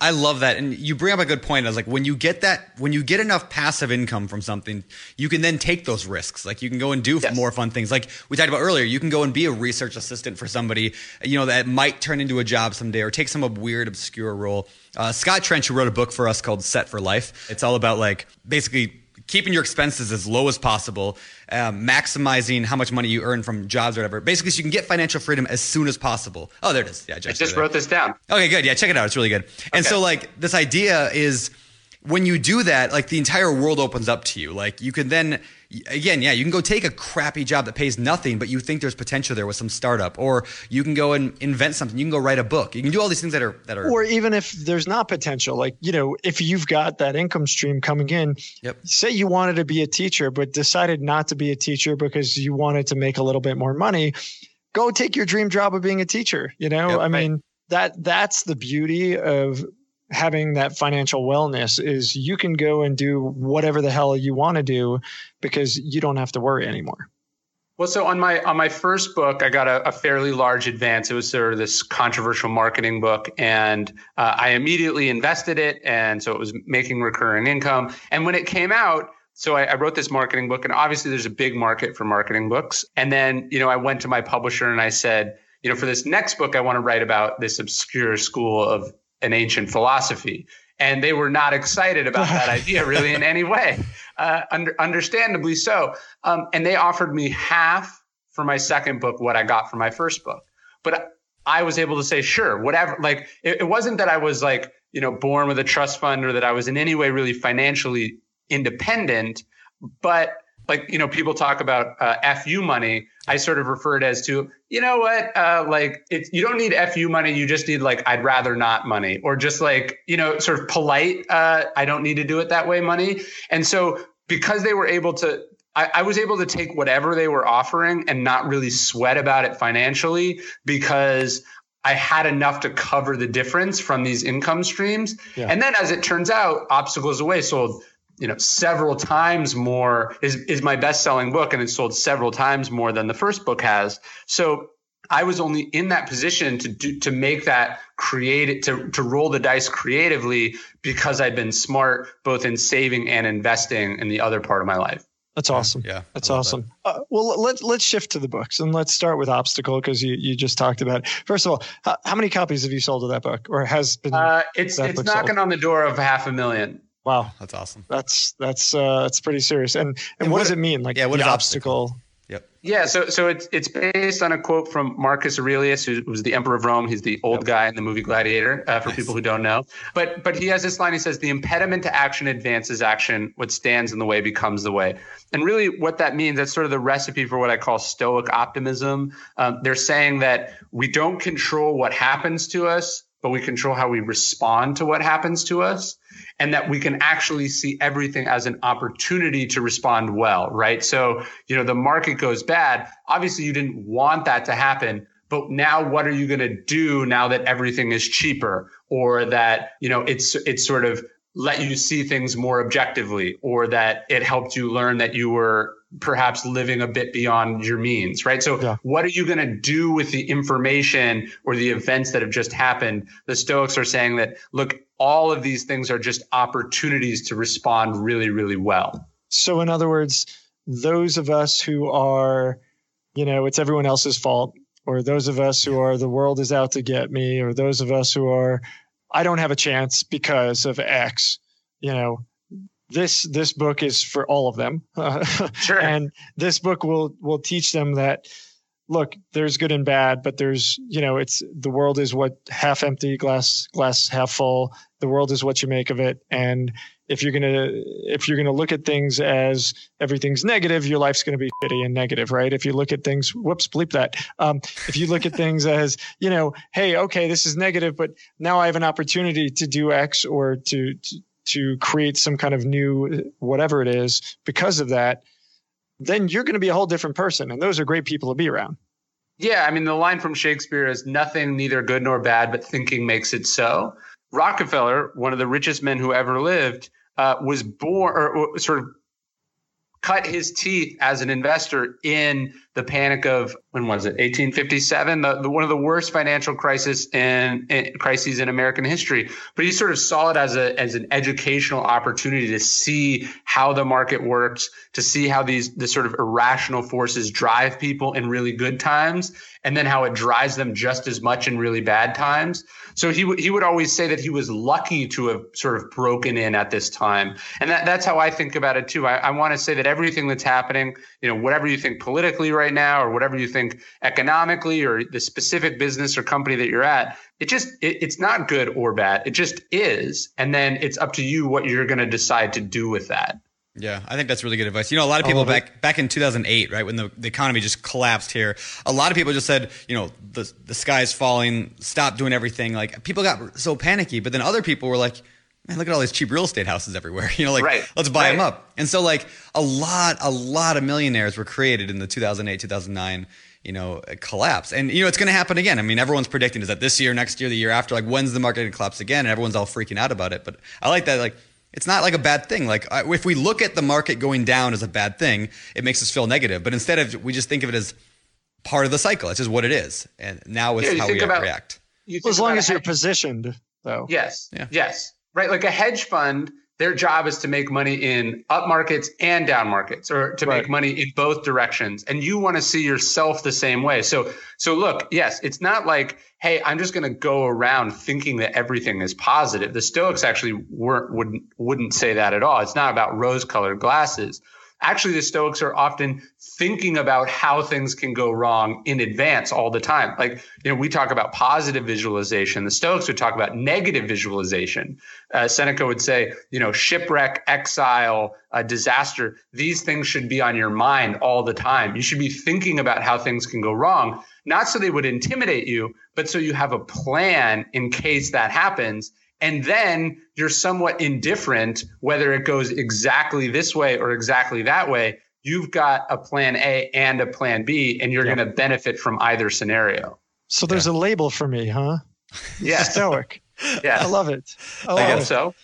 I I love that, and you bring up a good point. I was like, when you get that, when you get enough passive income from something, you can then take those risks. Like you can go and do Yes. more fun things. Like we talked about earlier, you can go and be a research assistant for somebody, you know, that might turn into a job someday, or take some weird, obscure role. Uh, Scott Trench, who wrote a book for us called Set for Life. It's all about like basically keeping your expenses as low as possible, um, maximizing how much money you earn from jobs or whatever. Basically, so you can get financial freedom as soon as possible. Oh, there it is. Yeah, i just wrote this down Okay, good. Yeah, check it out. It's really good. And Okay. so, like, this idea is when you do that, like, the entire world opens up to you. Like, you can then, again, yeah, you can go take a crappy job that pays nothing, but you think there's potential there with some startup, or you can go and invent something. You can go write a book. You can do all these things that are that are. Or even if there's not potential, like, you know, if you've got that income stream coming in, Yep. say you wanted to be a teacher, but decided not to be a teacher because you wanted to make a little bit more money, go take your dream job of being a teacher. You know, Yep. I mean, that that's the beauty of having that financial wellness is you can go and do whatever the hell you want to do because you don't have to worry anymore. Well, so on my on my first book, I got a, a fairly large advance. It was sort of this controversial marketing book, and uh, I immediately invested it, and so it was making recurring income. And when it came out, so I, I wrote this marketing book, and obviously there's a big market for marketing books. And then you know I went to my publisher and I said, you know, for this next book, I want to write about this obscure school of an ancient philosophy. And they were not excited about that idea really in any way, uh, under, understandably so. Um, and they offered me half for my second book what I got for my first book. But I was able to say, sure, whatever. Like it, it wasn't that I was like, you know, born with a trust fund or that I was in any way really financially independent, but like, you know, people talk about uh, FU money. I sort of refer it as to, you know what, uh, like it's, you don't need FU money. You just need like, I'd rather not money or just like, you know, sort of polite. Uh, I don't need to do it that way money. And so because they were able to, I, I was able to take whatever they were offering and not really sweat about it financially because I had enough to cover the difference from these income streams. Yeah. And then as it turns out, Obstacles Away sold, you know, several times more is, is my best selling book and it sold several times more than the first book has. So I was only in that position to do to make that create to to roll the dice creatively because I'd been smart both in saving and investing in the other part of my life. That's awesome. Yeah, That's I love awesome. Uh, well, let's let's shift to the books and let's start with Obstacle because you, you just talked about. It. First of all, how, how many copies have you sold of that book, or has been? Uh, it's it's book sold. knocking on the door of half a million. Wow, That's awesome. that's that's uh, that's pretty serious. And and, And what, what- does it mean? Like yeah, what the is obstacle? Yep. Yeah, so so it's it's based on a quote from Marcus Aurelius, who was the emperor of Rome. He's the old guy in the movie Gladiator, uh, for Nice. people who don't know. But but he has this line. He says, "The impediment to action advances action. What stands in the way becomes the way." And really, what that means that's sort of the recipe for what I call Stoic optimism. Um, they're saying that we don't control what happens to us, but we control how we respond to what happens to us and that we can actually see everything as an opportunity to respond well, right? So, you know, the market goes bad. Obviously, you didn't want that to happen, but now what are you going to do now that everything is cheaper or that, you know, it's it's sort of let you see things more objectively or that it helped you learn that you were perhaps living a bit beyond your means, right? So, Yeah. what are you going to do with the information or the events that have just happened? The Stoics are saying that, look, all of these things are just opportunities to respond really, really well. So, in other words, those of us who are, you know, it's everyone else's fault, or those of us who are the world is out to get me, or those of us who are, I don't have a chance because of X, you know, this this book is for all of them. Sure. and this book will will teach them that look there's good and bad but there's you know it's the world is what half empty glass glass half full. The world is what you make of it. And if you're gonna if you're gonna look at things as everything's negative your life's gonna be shitty and negative right? If you look at things whoops bleep that. Um, if you look at things as you know hey okay this is negative but now i have an opportunity to do x or to, to to create some kind of new whatever it is because of that then you're going to be a whole different person and those are great people to be around. Yeah i mean the line from shakespeare is nothing neither good nor bad but thinking makes it so. Rockefeller one of the richest men who ever lived uh, was born or, or sort of cut his teeth as an investor in the panic of when was it 1857 the, the, one of the worst financial crisis in, in, crises in american history. But he sort of saw it as a as an educational opportunity to see how the market works to see how these the sort of irrational forces drive people in really good times and then how it drives them just as much in really bad times. So he would he would always say that he was lucky to have sort of broken in at this time, and that, that's how I think about it too. I, I want to say that everything that's happening, you know, whatever you think politically right now, or whatever you think economically, or the specific business or company that you're at, it just it, it's not good or bad. It just is, and then it's up to you what you're going to decide to do with that. Yeah, I think that's really good advice. You know, a lot of people back back in 2008, right, when the, the economy just collapsed here, a lot of people just said, you know, the the sky's falling, stop doing everything. Like people got so panicky, but then other people were like, man, look at all these cheap real estate houses everywhere. You know, like right. let's buy right. them up. And so like a lot a lot of millionaires were created in the 2008 2009 you know, collapse. And, you know, it's going to happen again. I mean, everyone's predicting is that this year, next year, the year after, like, when's the market going to collapse again? And everyone's all freaking out about it. But I like that, like, it's not like a bad thing. Like if we look at the market going down as a bad thing, it makes us feel negative. But instead of we just think of it as part of the cycle. It's just what it is, and now is yeah, how we about, react. Well, as long as you're positioned, though. Yes. Yeah. Yes. Right. Like a hedge fund their job is to make money in up markets and down markets or to right. make money in both directions. And you want to see yourself the same way. So so look yes it's not like hey i'm just going to go around thinking that everything is positive. The stoics actually weren't wouldn't wouldn't say that at all. It's not about rose colored glasses. Actually the stoics are often thinking about how things can go wrong in advance all the time. Like you know we talk about positive visualization. The stoics would talk about negative visualization. Uh, seneca would say you know shipwreck exile uh, disaster these things should be on your mind all the time. You should be thinking about how things can go wrong not so they would intimidate you but so you have a plan in case that happens. And then you're somewhat indifferent whether it goes exactly this way or exactly that way. You've got a plan A and a plan B, and you're yeah. going to benefit from either scenario. So there's yeah. a label for me, huh? Yeah. Stoic. yeah. I love it. I, love I guess it. so.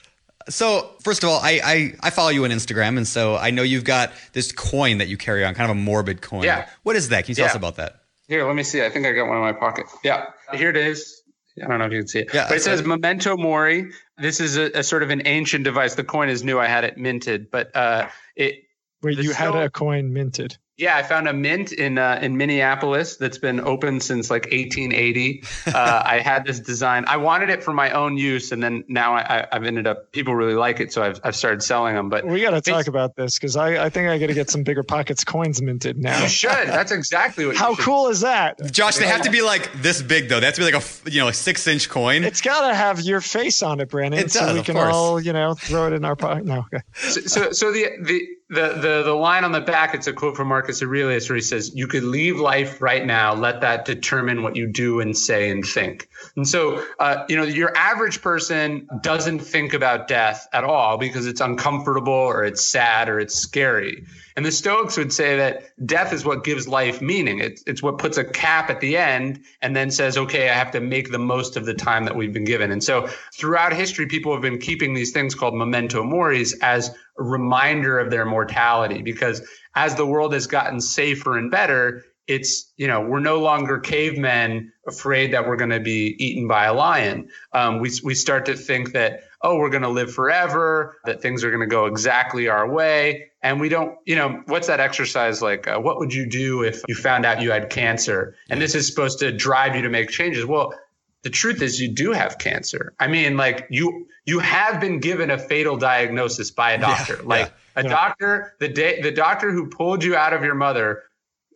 So first of all, I, I, I follow you on Instagram, and so I know you've got this coin that you carry on, kind of a morbid coin. Yeah. What is that? Can you tell yeah. us about that? Here, let me see. I think I got one in my pocket. Yeah. Here it is. I don't know if you can see it. Yeah, but it says Memento Mori. This is a, a, sort of an ancient device. The coin is new. I had it minted, but uh, it. Wait, you had a coin minted? Yeah, I found a mint in uh, in Minneapolis that's been open since like 1880. Uh, I had this design. I wanted it for my own use, and then now I, have ended up people really like it, so I've, I've started selling them. But we got to talk about this because I, I think I got to get some BiggerPockets coins minted now. You should. That's exactly what. How cool is that, Josh? They have to be like this big though. They have to be like a you know a six inch coin. It's got to have your face on it, Brandon, it does, so we can course. all you know throw it in our pocket. No, okay. So, so, so the the the the the line on the back it's a quote from Marcus Aurelius where he says you could leave life right now let that determine what you do and say and think and so uh, you know your average person doesn't think about death at all because it's uncomfortable or it's sad or it's scary and the Stoics would say that death is what gives life meaning. It's, it's what puts a cap at the end and then says, okay, I have to make the most of the time that we've been given. And so throughout history, people have been keeping these things called memento moris as reminder of their mortality because as the world has gotten safer and better, it's you know we're no longer cavemen afraid that we're going to be eaten by a lion um, we, we start to think that oh, we're going to live forever, that things are going to go exactly our way. And we don't, you know, what's that exercise like? Uh, what would you do if you found out you had cancer? And this is supposed to drive you to make changes. Well, the truth is you do have cancer. I mean, like you you have been given a fatal diagnosis by a doctor. Yeah, like yeah, a yeah. doctor, the day the doctor who pulled you out of your mother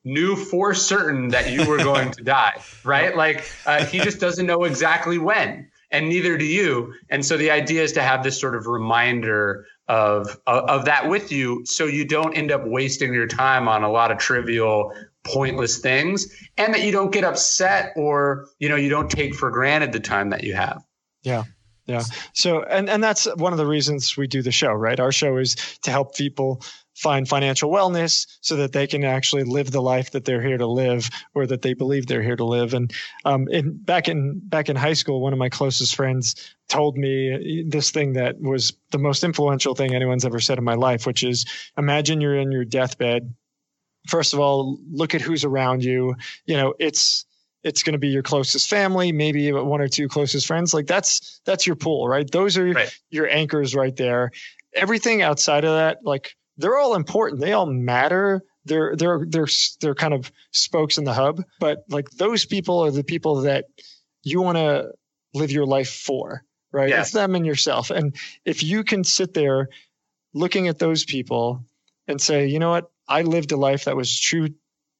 knew for certain that you were going to die, right? Like uh, he just doesn't know exactly when, and neither do you. And so the idea is to have this sort of reminder of of, of that with you, so you don't end up wasting your time on a lot of trivial pointless things and that you don't get upset or you know you don't take for granted the time that you have. Yeah yeah. So and and that's one of the reasons we do the show right? Our show is to help people find financial wellness so that they can actually live the life that they're here to live or that they believe they're here to live. And um in back in back in high school one of my closest friends told me this thing that was the most influential thing anyone's ever said in my life which is imagine you're in your deathbed first of all, look at who's around you. You know, it's it's going to be your closest family, maybe one or two closest friends. Like that's that's your pool, right? Those are right. your anchors right there. Everything outside of that, like they're all important. They all matter. They're they're they're they're kind of spokes in the hub, but like those people are the people that you want to live your life for, right? Yes. It's them and yourself. And if you can sit there looking at those people and say, you know what, I lived a life that was true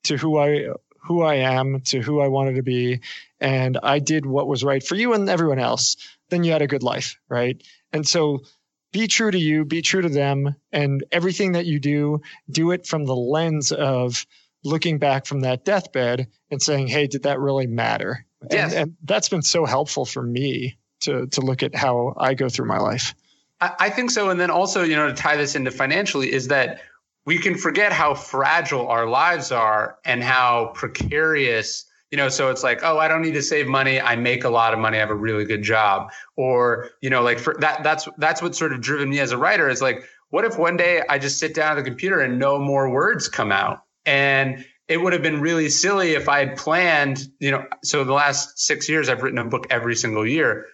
to who I who I am, to who I wanted to be, and I did what was right for you and everyone else, then you had a good life, right? And so be true to you, be true to them, and everything that you do, do it from the lens of looking back from that deathbed and saying, "Hey, did that really matter?" Yes. And, and that's been so helpful for me to to look at how I go through my life. I think so. And then also, you know, to tie this into financially, is that we can forget how fragile our lives are and how precarious you know so it's like oh i don't need to save money. I make a lot of money. I have a really good job. Or you know like for that that's that's what sort of driven me as a writer is like what if one day i just sit down at the computer and no more words come out? And it would have been really silly if i had planned you know so the last six years i've written a book every single year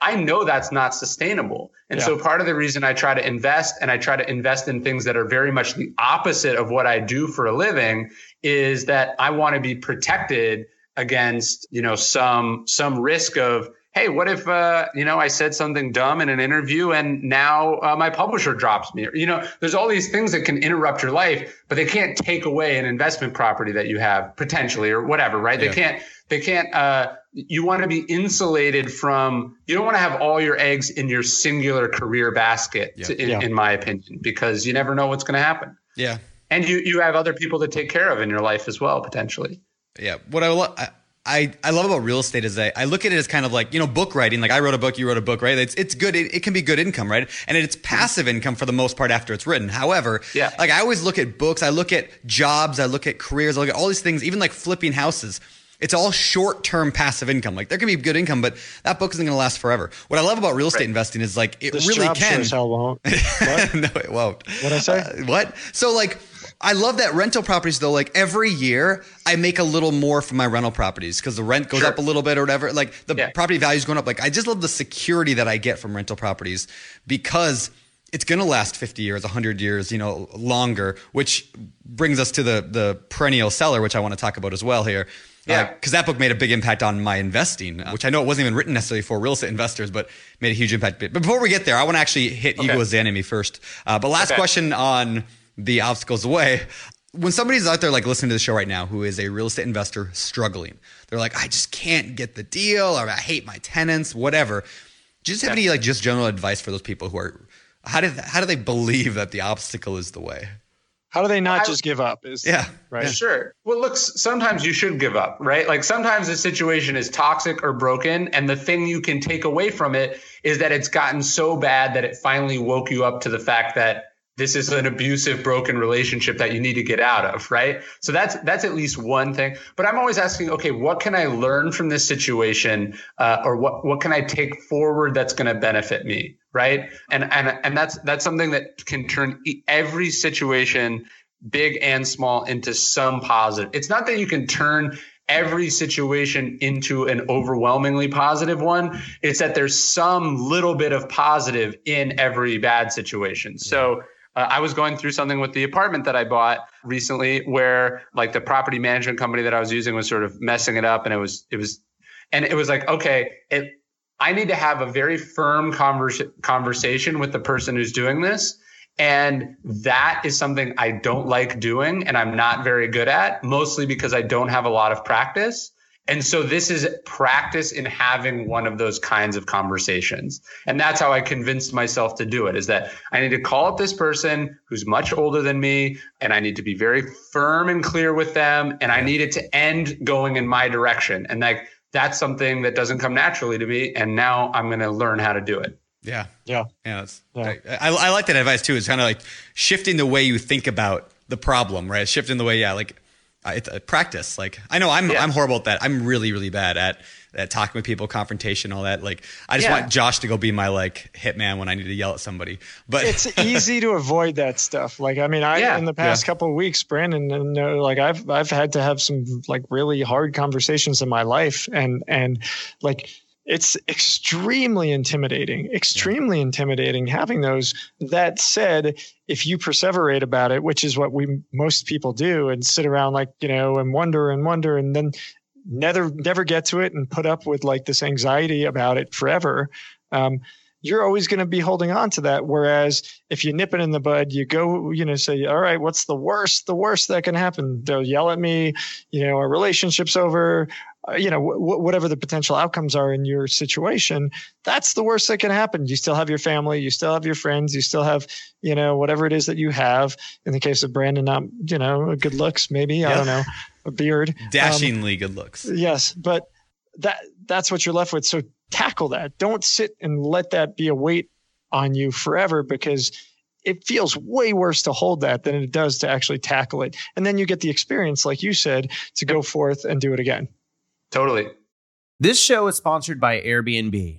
I know that's not sustainable. And yeah. so part of the reason I try to invest and I try to invest in things that are very much the opposite of what I do for a living is that I want to be protected against, you know, some some risk of hey, what if uh, you know I said something dumb in an interview and now uh, my publisher drops me? You know, there's all these things that can interrupt your life, but they can't take away an investment property that you have potentially or whatever, right? Yeah. They can't they can't uh, you want to be insulated from you don't want to have all your eggs in your singular career basket yeah. To, in, yeah. in my opinion because you never know what's going to happen yeah and you you have other people to take care of in your life as well potentially yeah what i love I, I love about real estate is that I look at it as kind of like, you know, book writing. Like I wrote a book, you wrote a book, right? It's, it's good. It, it can be good income, right? And it's passive income for the most part after it's written. However, yeah. like I always look at books, I look at jobs, I look at careers, I look at all these things, even like flipping houses it's all short-term passive income. Like there can be good income, but that book isn't going to last forever. What I love about real estate right. investing is like it this really job can. Sure hell won't. no, it won't. What I say? Uh, what? So like. I love that rental properties though. Like every year, I make a little more from my rental properties because the rent goes sure. up a little bit or whatever. Like the yeah. property value is going up. Like I just love the security that I get from rental properties because it's going to last 50 years, 100 years, you know, longer, which brings us to the the perennial seller, which I want to talk about as well here. Yeah, because uh, that book made a big impact on my investing, uh, which I know it wasn't even written necessarily for real estate investors, but made a huge impact. But before we get there, I want to actually hit okay. ego as the enemy first. Uh, but last okay. question on the obstacles away. When somebody's out there like listening to the show right now who is a real estate investor struggling, they're like, I just can't get the deal, or I hate my tenants, whatever. Do you just have any like just general advice for those people who are how do how do they believe that the obstacle is the way? How do they not I, just give up? Is yeah, right. Sure. Well, look, sometimes you should give up, right? Like sometimes the situation is toxic or broken, and the thing you can take away from it is that it's gotten so bad that it finally woke you up to the fact that this is an abusive broken relationship that you need to get out of right so that's that's at least one thing but i'm always asking okay what can i learn from this situation uh, or what what can i take forward that's going to benefit me right and and and that's that's something that can turn every situation big and small into some positive it's not that you can turn every situation into an overwhelmingly positive one. It's that there's some little bit of positive in every bad situation. So uh, I was going through something with the apartment that I bought recently where like the property management company that I was using was sort of messing it up and it was it was and it was like okay, it I need to have a very firm converse, conversation with the person who's doing this and that is something I don't like doing and I'm not very good at, mostly because I don't have a lot of practice. And so this is practice in having one of those kinds of conversations. And that's how I convinced myself to do it is that I need to call up this person who's much older than me and I need to be very firm and clear with them and I need it to end going in my direction. And like that's something that doesn't come naturally to me and now I'm going to learn how to do it. Yeah. Yeah. Yeah. yeah. I, I, like that advice too. It's kind of like shifting the way you think about the problem, right? Shifting the way, yeah, like it's a practice. Like I know I'm, yeah. I'm horrible at that. I'm really, really bad at, at talking with people, confrontation, all that. Like I just yeah. want Josh to go be my like hitman when I need to yell at somebody. But it's easy to avoid that stuff. Like I mean, I yeah. in the past couple of weeks, Brandon, and uh, like I've I've had to have some like really hard conversations in my life, and and like it's extremely intimidating, extremely yeah. intimidating having those. That said, if you perseverate about it, which is what we most people do, and sit around like, you know, and wonder and wonder and then never never get to it and put up with like this anxiety about it forever. Um, you're always going to be holding on to that. Whereas if you nip it in the bud, you go, you know, say, all right, what's the worst, the worst that can happen? They'll yell at me, you know, our relationship's over, you know, w- whatever the potential outcomes are in your situation, that's the worst that can happen. You still have your family, you still have your friends, you still have, you know, whatever it is that you have. In the case of Brandon, not, you know, good looks, maybe, yeah. I don't know, a beard. Dashingly um, good looks. Yes. But that, that's what you're left with. So tackle that. Don't sit and let that be a weight on you forever because it feels way worse to hold that than it does to actually tackle it. And then you get the experience, like you said, to go forth and do it again. Totally. This show is sponsored by Airbnb.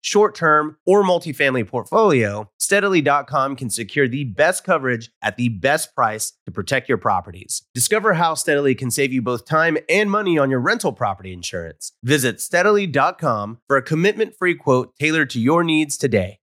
short term, or multifamily portfolio, steadily.com can secure the best coverage at the best price to protect your properties. Discover how Steadily can save you both time and money on your rental property insurance. Visit steadily.com for a commitment free quote tailored to your needs today.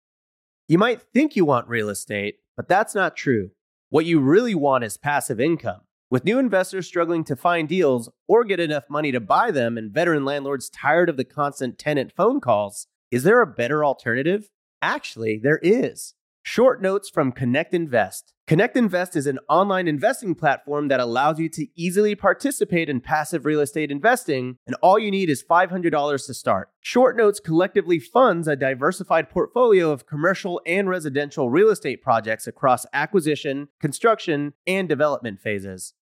You might think you want real estate, but that's not true. What you really want is passive income. With new investors struggling to find deals or get enough money to buy them, and veteran landlords tired of the constant tenant phone calls, is there a better alternative? Actually, there is. Short notes from Connect Invest. Connect Invest is an online investing platform that allows you to easily participate in passive real estate investing, and all you need is $500 to start. Short Notes collectively funds a diversified portfolio of commercial and residential real estate projects across acquisition, construction, and development phases.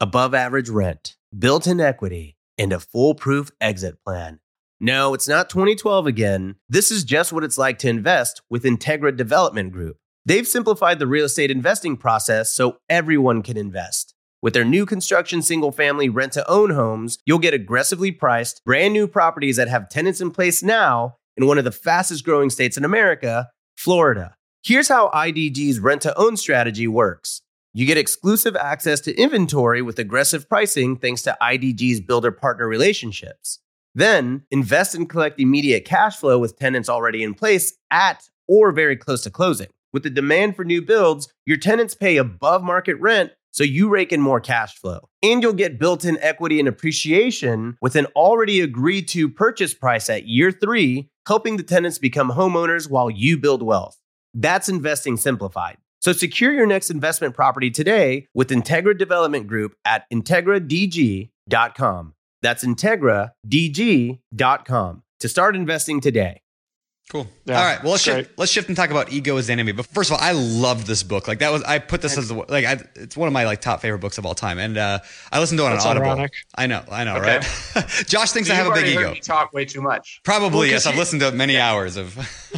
above average rent, built-in equity, and a foolproof exit plan. No, it's not 2012 again. This is just what it's like to invest with Integra Development Group. They've simplified the real estate investing process so everyone can invest. With their new construction single family rent to own homes, you'll get aggressively priced, brand new properties that have tenants in place now in one of the fastest growing states in America, Florida. Here's how IDG's rent to own strategy works you get exclusive access to inventory with aggressive pricing thanks to IDG's builder partner relationships. Then invest and collect immediate cash flow with tenants already in place at or very close to closing. With the demand for new builds, your tenants pay above market rent, so you rake in more cash flow. And you'll get built in equity and appreciation with an already agreed to purchase price at year three, helping the tenants become homeowners while you build wealth. That's investing simplified. So secure your next investment property today with Integra Development Group at IntegraDG.com. That's IntegraDG.com to start investing today. Cool. Yeah, All right. Well, let's shift, let's shift and talk about ego as enemy. But first of all, I loved this book. Like that was I put this as the, like I, it's one of my like top favorite books of all time, and uh, I listened to it That's on Audible. ironic. I know, I know, Okay. right? Josh thinks I have a big ego. talk way too much. Probably Well, yes. I've listened to many hours of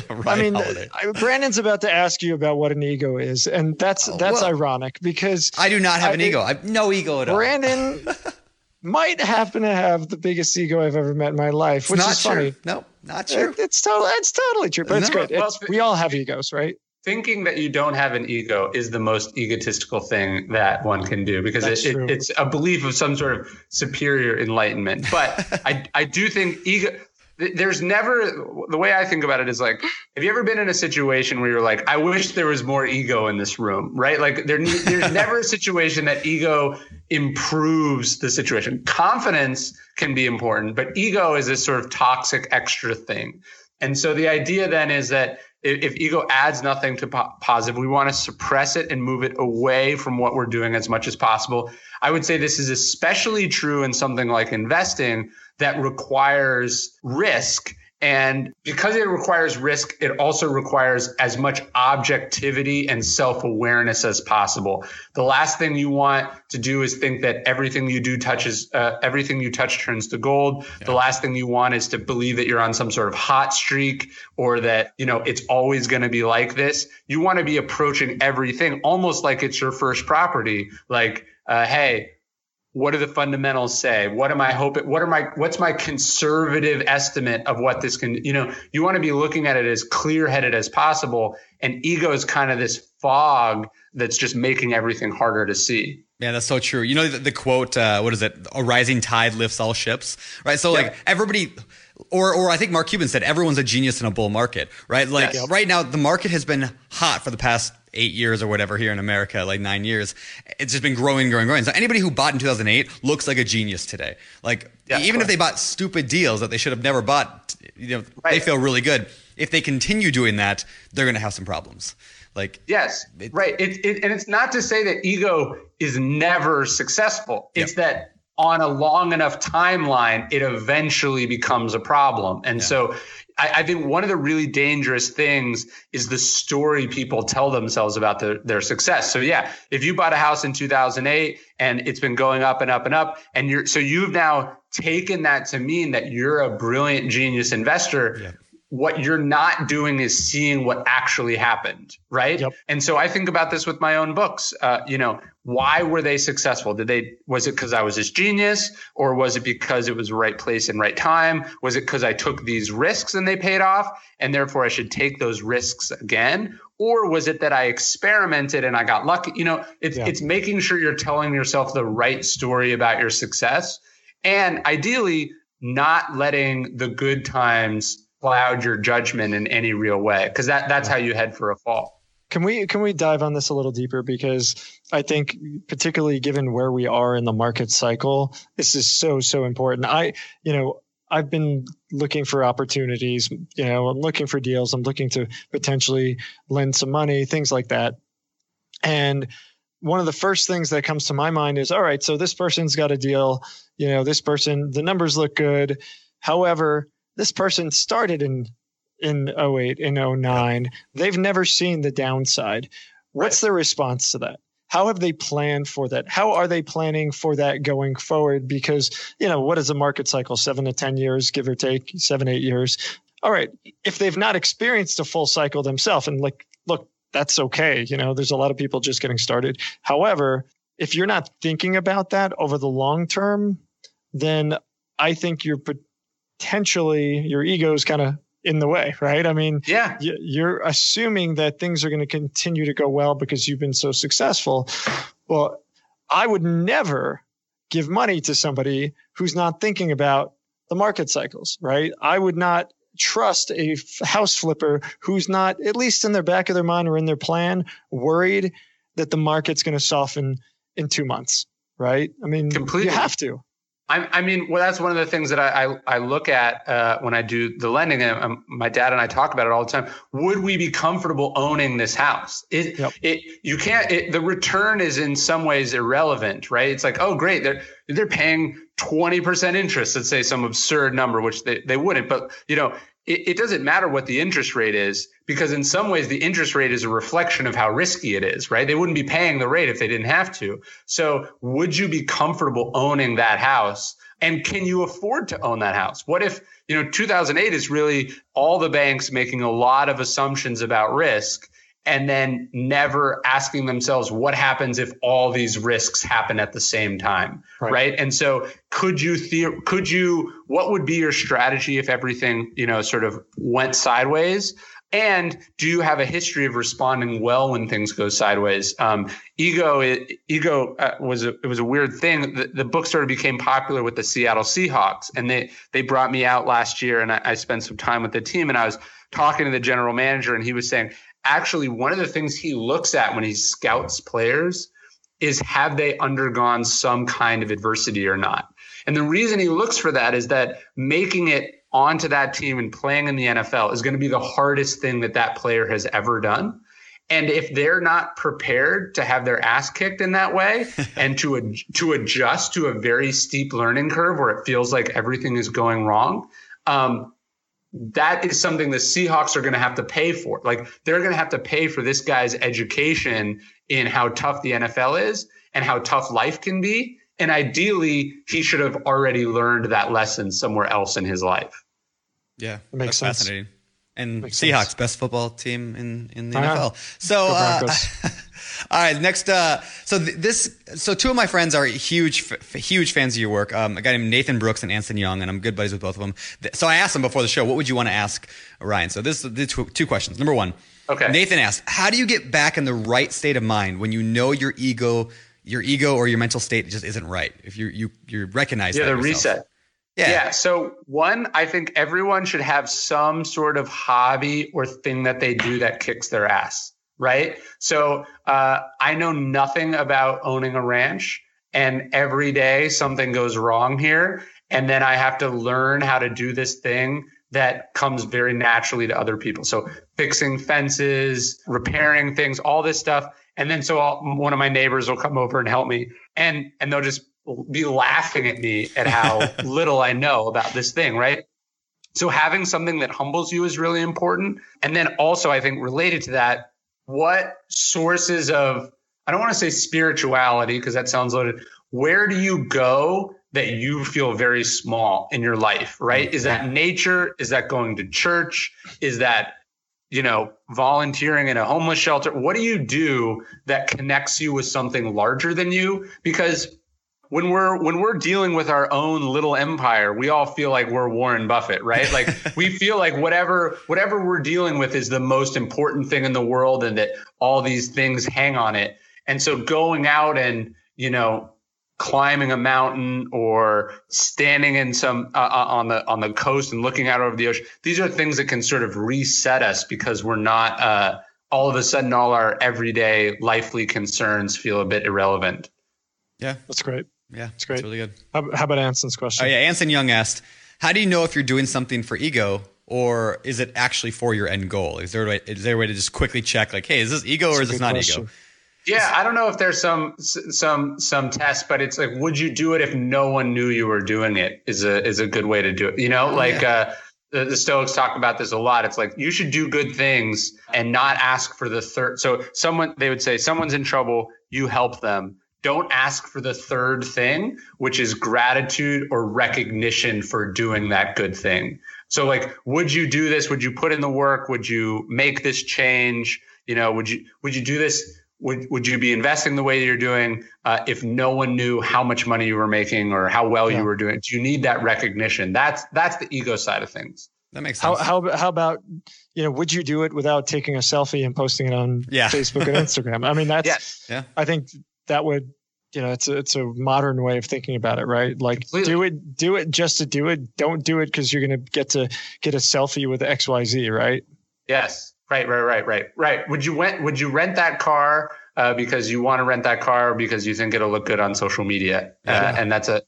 Ryan I mean, Holiday. Brandon's about to ask you about what an ego is, and that's Oh, that's well. ironic because I do not have I- an ego. I have no ego at all. Brandon might happen to have the biggest ego I've ever met in my life, it's which not is true. funny. No, not true. It- it's totally it's totally true, but it's No. great. Well, It's, we all have egos, right? Thinking that you don't have an ego is the most egotistical thing that one can do because it, it, it's a belief of some sort of superior enlightenment. But I, I do think ego. Th- There's never the way I think about it is like, have you ever been in a situation where you're like, I wish there was more ego in this room, right? Like there, there's never a situation that ego improves the situation. Confidence can be important, but ego is this sort of toxic extra thing. And so the idea then is that if, if ego adds nothing to po- positive, we want to suppress it and move it away from what we're doing as much as possible. I would say this is especially true in something like investing that requires risk. And because it requires risk, it also requires as much objectivity and self awareness as possible. The last thing you want to do is think that everything you do touches, uh, everything you touch turns to gold. The last thing you want is to believe that you're on some sort of hot streak or that, you know, it's always going to be like this. You want to be approaching everything almost like it's your first property. Like, uh, hey, what do the fundamentals say what am i hoping what are my what's my conservative estimate of what this can you know you want to be looking at it as clear headed as possible and ego is kind of this fog that's just making everything harder to see Yeah, that's so true. You know the, the quote, uh, what is it? A rising tide lifts all ships, right? So like everybody, or or I think Mark Cuban said everyone's a genius in a bull market, right? Like Yes. right now the market has been hot for the past eight years or whatever here in America, like nine years. It's just been growing, growing, growing. So anybody who bought in 2008 looks like a genius today. Like Yeah, even if they bought stupid deals that they should have never bought, you know, they feel really good. If they continue doing that, they're going to have some problems. Like Yes, It- right. It, it, and it's not to say that ego is never successful. It's that on a long enough timeline, it eventually becomes a problem. And so I, I think one of the really dangerous things is the story people tell themselves about their, their success. So yeah, if you bought a house in 2008 and it's been going up and up and up, and you're so you've now taken that to mean that you're a brilliant genius investor what you're not doing is seeing what actually happened, right? Yep. And so I think about this with my own books. Uh, you know, why were they successful? Did they was it because I was this genius, or was it because it was the right place and right time? Was it because I took these risks and they paid off, and therefore I should take those risks again? Or was it that I experimented and I got lucky? You know, it's Yeah. it's making sure you're telling yourself the right story about your success, and ideally not letting the good times cloud your judgment in any real way because that that's how you head for a fall can we can we dive on this a little deeper because I think particularly given where we are in the market cycle, this is so so important. I you know I've been looking for opportunities. You know, I'm looking for deals. I'm looking to potentially lend some money, things like that. And one of the first things that comes to my mind is, all right, so this person's got a deal. You know, this person, the numbers look good. However, this person started in in 08, in 09. They've never seen the downside. What's the response to that? How have they planned for that? How are they planning for that going forward? Because, you know, what is a market cycle? Seven to 10 years, give or take, seven, eight years. All right. If they've not experienced a full cycle themselves, and like, look, that's okay. You know, there's a lot of people just getting started. However, if you're not thinking about that over the long term, then I think you're potentially, your ego is kind of in the way, right? I mean, yeah, you're assuming that things are going to continue to go well because you've been so successful. Well, I would never give money to somebody who's not thinking about the market cycles, right? I would not trust a house flipper who's not, at least in their back of their mind or in their plan, worried that the market's going to soften in two months, right? I mean, Completely. you have to. I, I, mean, well, that's one of the things that I, I, I look at uh, when I do the lending. And um, my dad and I talk about it all the time. Would we be comfortable owning this house? It, yep. it you can't. It, the return is in some ways irrelevant, right? It's like, oh, great, they're they're paying twenty percent interest. Let's say some absurd number, which they, they wouldn't. But you know, it, it doesn't matter what the interest rate is because in some ways the interest rate is a reflection of how risky it is, right? They wouldn't be paying the rate if they didn't have to. So would you be comfortable owning that house? And can you afford to own that house? What if, you know, 2008 is really all the banks making a lot of assumptions about risk and then never asking themselves what happens if all these risks happen at the same time right, right? and so could you the- could you what would be your strategy if everything you know sort of went sideways and do you have a history of responding well when things go sideways? Um, ego, ego uh, was a, it was a weird thing. The, the, book sort of became popular with the Seattle Seahawks, and they they brought me out last year, and I, I spent some time with the team, and I was talking to the general manager, and he was saying, actually one of the things he looks at when he scouts players is have they undergone some kind of adversity or not? And the reason he looks for that is that making it onto that team and playing in the NFL is going to be the hardest thing that that player has ever done. And if they're not prepared to have their ass kicked in that way and to to adjust to a very steep learning curve where it feels like everything is going wrong, um, that is something the Seahawks are going to have to pay for. Like they're going to have to pay for this guy's education in how tough the NFL is and how tough life can be. And ideally, he should have already learned that lesson somewhere else in his life. Yeah, that makes sense. Fascinating. And makes Seahawks, sense. best football team in in the uh-huh. NFL. So, uh, all right, next. Uh, so th- this, so two of my friends are huge, f- huge fans of your work. Um, a guy named Nathan Brooks and Anson Young, and I'm good buddies with both of them. So I asked them before the show, what would you want to ask Ryan? So this is the two, two questions. Number one, okay. Nathan asked, how do you get back in the right state of mind when you know your ego? your ego or your mental state just isn't right. If you you you recognize yeah, the yourself. reset. Yeah. yeah. So one, I think everyone should have some sort of hobby or thing that they do that kicks their ass. Right. So uh, I know nothing about owning a ranch, and every day something goes wrong here, and then I have to learn how to do this thing that comes very naturally to other people. So fixing fences, repairing things, all this stuff and then so I'll, one of my neighbors will come over and help me and, and they'll just be laughing at me at how little I know about this thing. Right. So having something that humbles you is really important. And then also, I think related to that, what sources of, I don't want to say spirituality because that sounds loaded. Where do you go that you feel very small in your life, right? Is that mm-hmm. nature? Is that going to church? Is that you know, volunteering in a homeless shelter? What do you do that connects you with something larger than you? Because when we're when we're dealing with our own little empire, we all feel like we're Warren Buffett, right? Like we feel like whatever whatever we're dealing with is the most important thing in the world and that all these things hang on it. And so going out and, you know, climbing a mountain or standing in some uh, uh, on the on the coast and looking out over the ocean these are things that can sort of reset us because we're not uh, all of a sudden all our everyday lifely concerns feel a bit irrelevant. Yeah, That's great. Yeah, it's great. It's really good. How, how about Anson's question? Oh yeah, Anson Young asked, "How do you know if you're doing something for ego or is it actually for your end goal? Is there a way, is there a way to just quickly check like, hey, is this ego or is this not question. ego? Yeah, I don't know if there's some some some test, but it's like, would you do it if no one knew you were doing it? Is a is a good way to do it. You know, like uh, the, the Stoics talk about this a lot. It's like you should do good things and not ask for the third. So someone they would say someone's in trouble, you help them. Don't ask for the third thing, which is gratitude or recognition for doing that good thing. So like, would you do this? Would you put in the work? Would you make this change? You know, would you would you do this? Would would you be investing the way you're doing uh, if no one knew how much money you were making or how well Yeah. you were doing? Do you need that recognition? That's that's the ego side of things. That makes How, sense. how how about you know would you do it without taking a selfie and posting it on Yeah. Facebook and Instagram? I mean that's Yes. Yeah. I think that would you know it's a, it's a modern way of thinking about it, right? Like Completely. do it do it just to do it. Don't do it because you're going to get to get a selfie with X Y Z, right? Yes. Right. Right. Right. Right. Right. Would you rent? Would you rent that car uh, because you want to rent that car because you think it'll look good on social media? Uh, Yeah. and that's a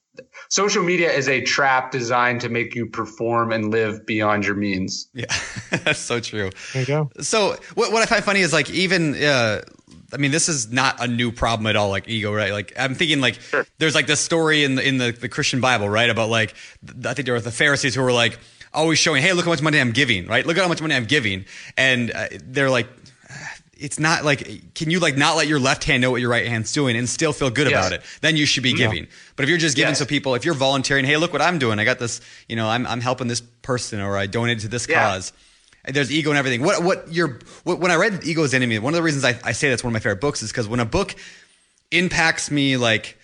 social media is a trap designed to make you perform and live beyond your means. yeah, that's so true. There you go. So what, what I find funny is like even uh, I mean this is not a new problem at all like ego right like I'm thinking like Sure. there's like this story in the in the, the Christian Bible right about like I think there were the Pharisees who were like always showing hey look how much money I'm giving right look at how much money I'm giving and uh, they're like it's not like can you like not let your left hand know what your right hand's doing and still feel good Yes. about it then you should be giving but if you're just giving Yes. so people if you're volunteering hey look what i'm doing i got this you know i'm, I'm helping this person or i donated to this Yeah. cause there's ego and everything what what your what, when i read ego's enemy one of the reasons i, I say that's one of my favorite books is because when a book impacts me like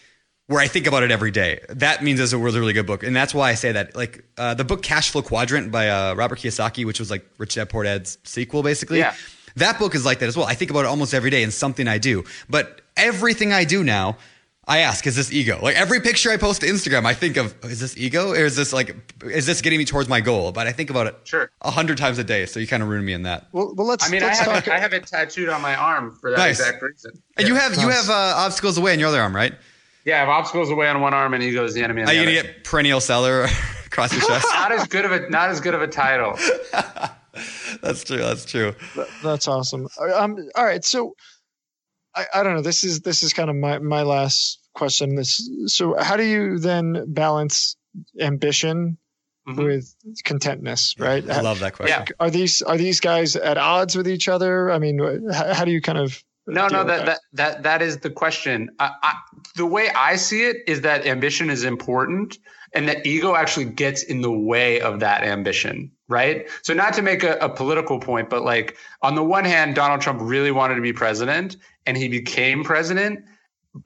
where I think about it every day. That means it's a really, really good book, and that's why I say that. Like uh, the book Cash Flow Quadrant by uh, Robert Kiyosaki, which was like Rich Dad Poor Dad's sequel, basically. Yeah. That book is like that as well. I think about it almost every day and something I do. But everything I do now, I ask, is this ego? Like every picture I post to Instagram, I think of, is this ego? Or is this like, is this getting me towards my goal? But I think about it Sure. a hundred times a day. So you kind of ruin me in that. Well, well let's I mean, I let's have, it, I have it tattooed on my arm for that Nice. exact reason. And you have, you have uh, obstacles away in your other arm, right? Yeah, I have obstacles away on one arm and ego is the enemy on Are you going to get perennial seller across your chest? not as good of a not as good of a title. that's true. That's true. That's awesome. Um, all right, so I, I don't know. This is this is kind of my my last question. This so how do you then balance ambition Mhm. with contentness? Right? I love that question. Yeah. Are these are these guys at odds with each other? I mean, how, how do you kind of No, no, with that, that that that is the question. I, I, the way I see it is that ambition is important, and that ego actually gets in the way of that ambition, right? So, not to make a, a political point, but like on the one hand, Donald Trump really wanted to be president, and he became president.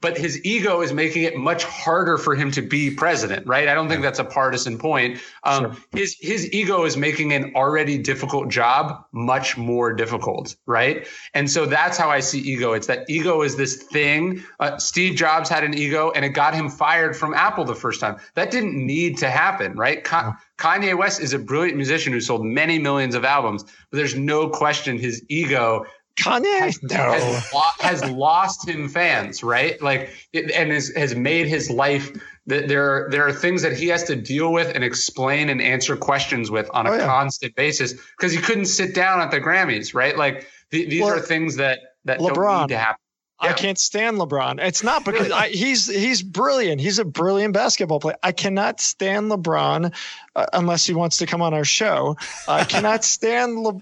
But his ego is making it much harder for him to be president, right? I don't think that's a partisan point. Um, His his ego is making an already difficult job much more difficult, right? And so that's how I see ego. It's that ego is this thing. Uh, Steve Jobs had an ego and it got him fired from Apple the first time. That didn't need to happen, right? Ka- Kanye West is a brilliant musician who sold many millions of albums, but there's no question his ego Kanye? No. has, lo- has lost him fans, right? Like, it, and has, has made his life. that There, there are things that he has to deal with and explain and answer questions with on a Oh, yeah. constant basis because he couldn't sit down at the Grammys, right? Like, th- these Well, are things that that LeBron. don't need to happen. I can't stand LeBron. It's not because I, he's he's brilliant. He's a brilliant basketball player. I cannot stand LeBron uh, unless he wants to come on our show. I cannot stand Le.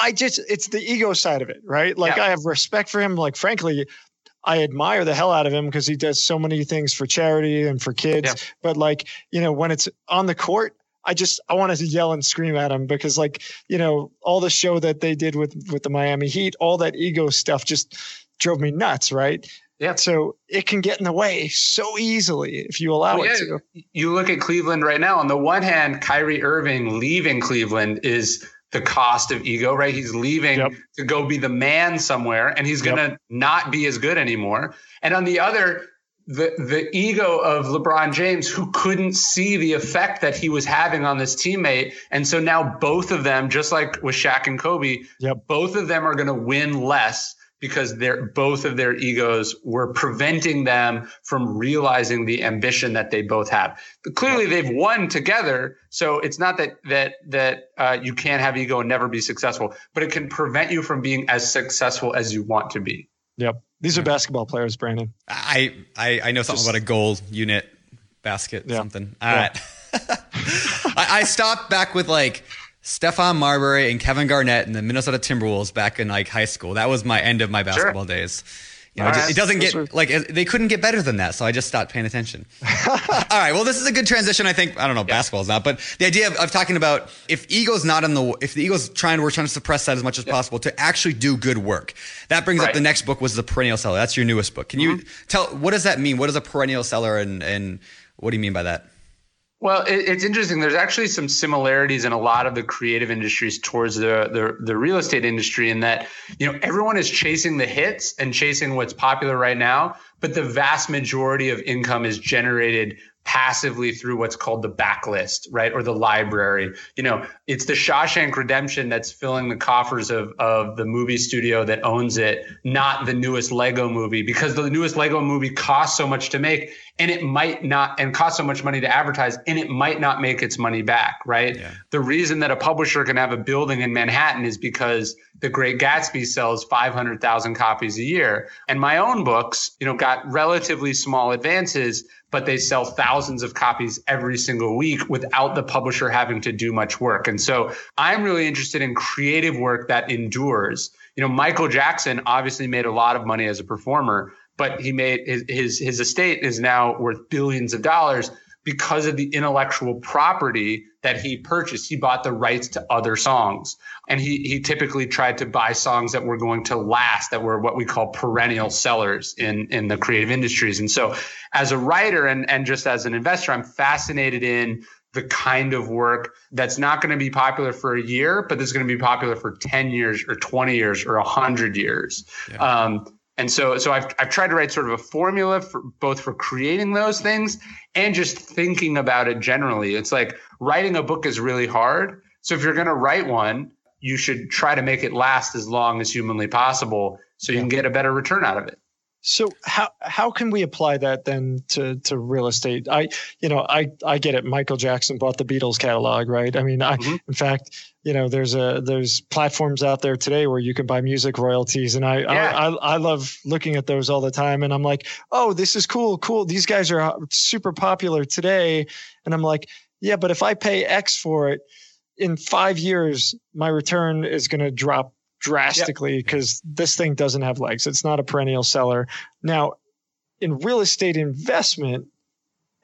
I just it's the ego side of it, right? Like Yeah. I have respect for him. Like frankly, I admire the hell out of him because he does so many things for charity and for kids. Yeah. But like you know, when it's on the court. I just I want to yell and scream at him because like you know all the show that they did with with the Miami Heat, all that ego stuff just drove me nuts, right? Yeah. So it can get in the way so easily if you allow Well, it yeah, to. you look at Cleveland right now. On the one hand, Kyrie Irving leaving Cleveland is the cost of ego, right? He's leaving Yep. to go be the man somewhere, and he's going to not be as good anymore. And on the other, the the ego of LeBron James, who couldn't see the effect that he was having on this teammate, and so now both of them, just like with Shaq and Kobe, Yep. both of them are going to win less because they're both of their egos were preventing them from realizing the ambition that they both have. But clearly, they've won together, so it's not that that that uh, you can't have ego and never be successful, but it can prevent you from being as successful as you want to be. Yep. These are basketball players, Brandon. I, I I know something Just- about a goal unit basket Yeah. something. All Yeah. right. I, I stopped back with like Stephon Marbury and Kevin Garnett and the Minnesota Timberwolves back in like high school. That was my end of my basketball days. You know, All it, right. it doesn't get are- like they couldn't get better than that, so I just stopped paying attention. All right, well, this is a good transition. I think I don't know, basketball's not, but the idea of, of talking about if ego's not in the if the ego's trying, we're trying to suppress that as much as possible to actually do good work. That brings up the next book was the perennial seller. That's your newest book. Can you mm-hmm. tell what does that mean? What is a perennial seller, and and what do you mean by that? Well, it, it's interesting. There's actually some similarities in a lot of the creative industries towards the, the the real estate industry, in that you know everyone is chasing the hits and chasing what's popular right now, but the vast majority of income is generated passively through what's called the backlist, right, or the library. You know, it's the Shawshank Redemption that's filling the coffers of of the movie studio that owns it, not the newest Lego movie, because the newest Lego movie costs so much to make and it might not and cost so much money to advertise and it might not make its money back right? The reason that a publisher can have a building in manhattan is because the great gatsby sells 500000 copies a year. And my own books you know got relatively small advances but they sell thousands of copies every single week without the publisher having to do much work. And so i'm really interested in creative work that endures. You know michael jackson obviously made a lot of money as a performer but he made his, his his estate is now worth billions of dollars because of the intellectual property that he purchased. He bought the rights to other songs. And he he typically tried to buy songs that were going to last, that were what we call perennial sellers in, in the creative industries. And so as a writer and, and just as an investor, I'm fascinated in the kind of work that's not going to be popular for a year, but that's going to be popular for 10 years or 20 years or 100 years. Um, and so, so I've, I've tried to write sort of a formula for both for creating those things and just thinking about it generally. It's like writing a book is really hard. So if you're going to write one, you should try to make it last as long as humanly possible so you can get a better return out of it. So how how can we apply that then to to real estate? I you know I I get it. Michael Jackson bought the Beatles catalog, right? I mean, I Mhm. in fact, you know, there's a there's platforms out there today where you can buy music royalties, and I Yeah. I, I I love looking at those all the time, and I'm like, oh, this is cool, cool. These guys are super popular today, and I'm like, yeah, but if I pay X for it, in five years, my return is going to drop drastically because this thing doesn't have legs. It's not a perennial seller. Now, in real estate investment,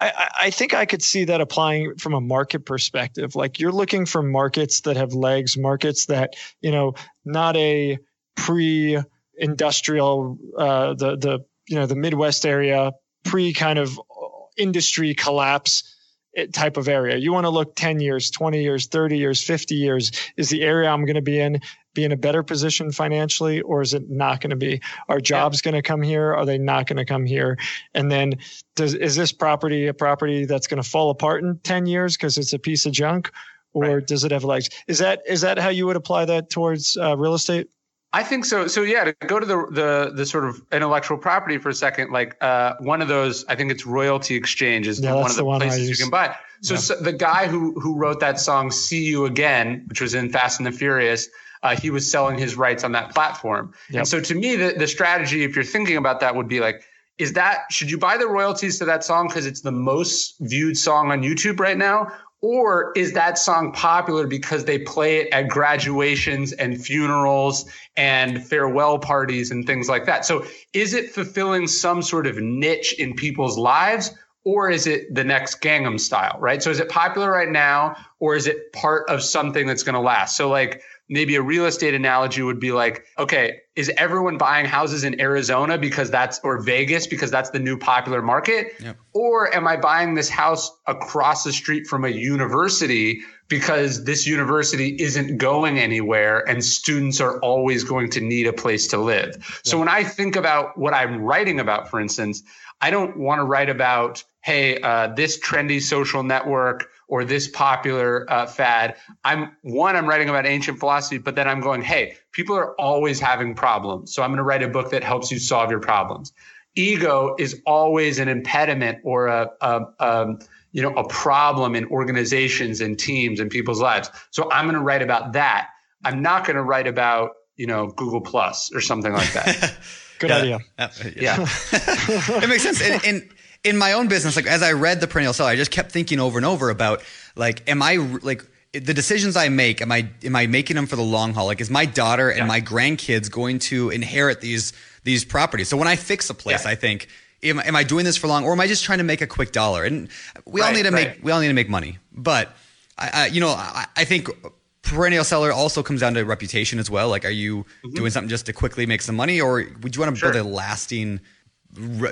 I, I- think I could see that applying from a market perspective. Like you're looking for markets that have legs, markets that, you know, not a pre industrial, uh, the, the, you know, the Midwest area, pre kind of industry collapse eh, type of area. You want to look 10 years, 20 years, 30 years, 50 years. Is the area I'm going to be in be in a better position financially or is it not going to be? Are jobs going to come here? Are they not going to come here? And then does is this property a property that's going to fall apart in 10 years because it's a piece of junk or Right. does it have legs? Is that is that how you would apply that towards uh, real estate? I think so. So yeah, to go to the the the sort of intellectual property for a second, like uh, one of those, I think it's Royalty Exchange is Yeah, one of the, the one places you can buy. So, Yeah. so the guy who who wrote that song "See You Again," which was in Fast and the Furious, uh, he was selling his rights on that platform. Yep. And so to me, the the strategy, if you're thinking about that, would be like. Is that should you buy the royalties to that song because it's the most viewed song on YouTube right now? Or is that song popular because they play it at graduations and funerals and farewell parties and things like that? So is it fulfilling some sort of niche in people's lives? Or is it the next Gangnam style, right? So is it popular right now, or is it part of something that's going to last? So like maybe a real estate analogy would be like, okay, is everyone buying houses in Arizona because that's or Vegas because that's the new popular market? Yep. Or am I buying this house across the street from a university because this university isn't going anywhere and students are always going to need a place to live. So when I think about what I'm writing about, for instance, I don't want to write about, hey, uh, this trendy social network or this popular uh, fad. I'm one, I'm writing about ancient philosophy, but then I'm going, hey, people are always having problems. So I'm going to write a book that helps you solve your problems. Ego is always an impediment or a, a, a you know, a problem in organizations and teams and people's lives. So I'm going to write about that. I'm not going to write about, you know, Google Plus or something like that. Good Yeah, idea. uh, yeah. it makes sense. In, in in my own business, like as I read the perennial seller, I just kept thinking over and over about like, am I like the decisions I make? Am I am I making them for the long haul? Like, is my daughter and Yeah. my grandkids going to inherit these these properties? So when I fix a place, Yeah. I think. Am, am I doing this for long, or am I just trying to make a quick dollar? And we all Right, need to right. make we all need to make money. But I, I you know, I, I think perennial seller also comes down to reputation as well. Like, are you doing something just to quickly make some money, or would you want to Mm-hmm. Sure. build a lasting,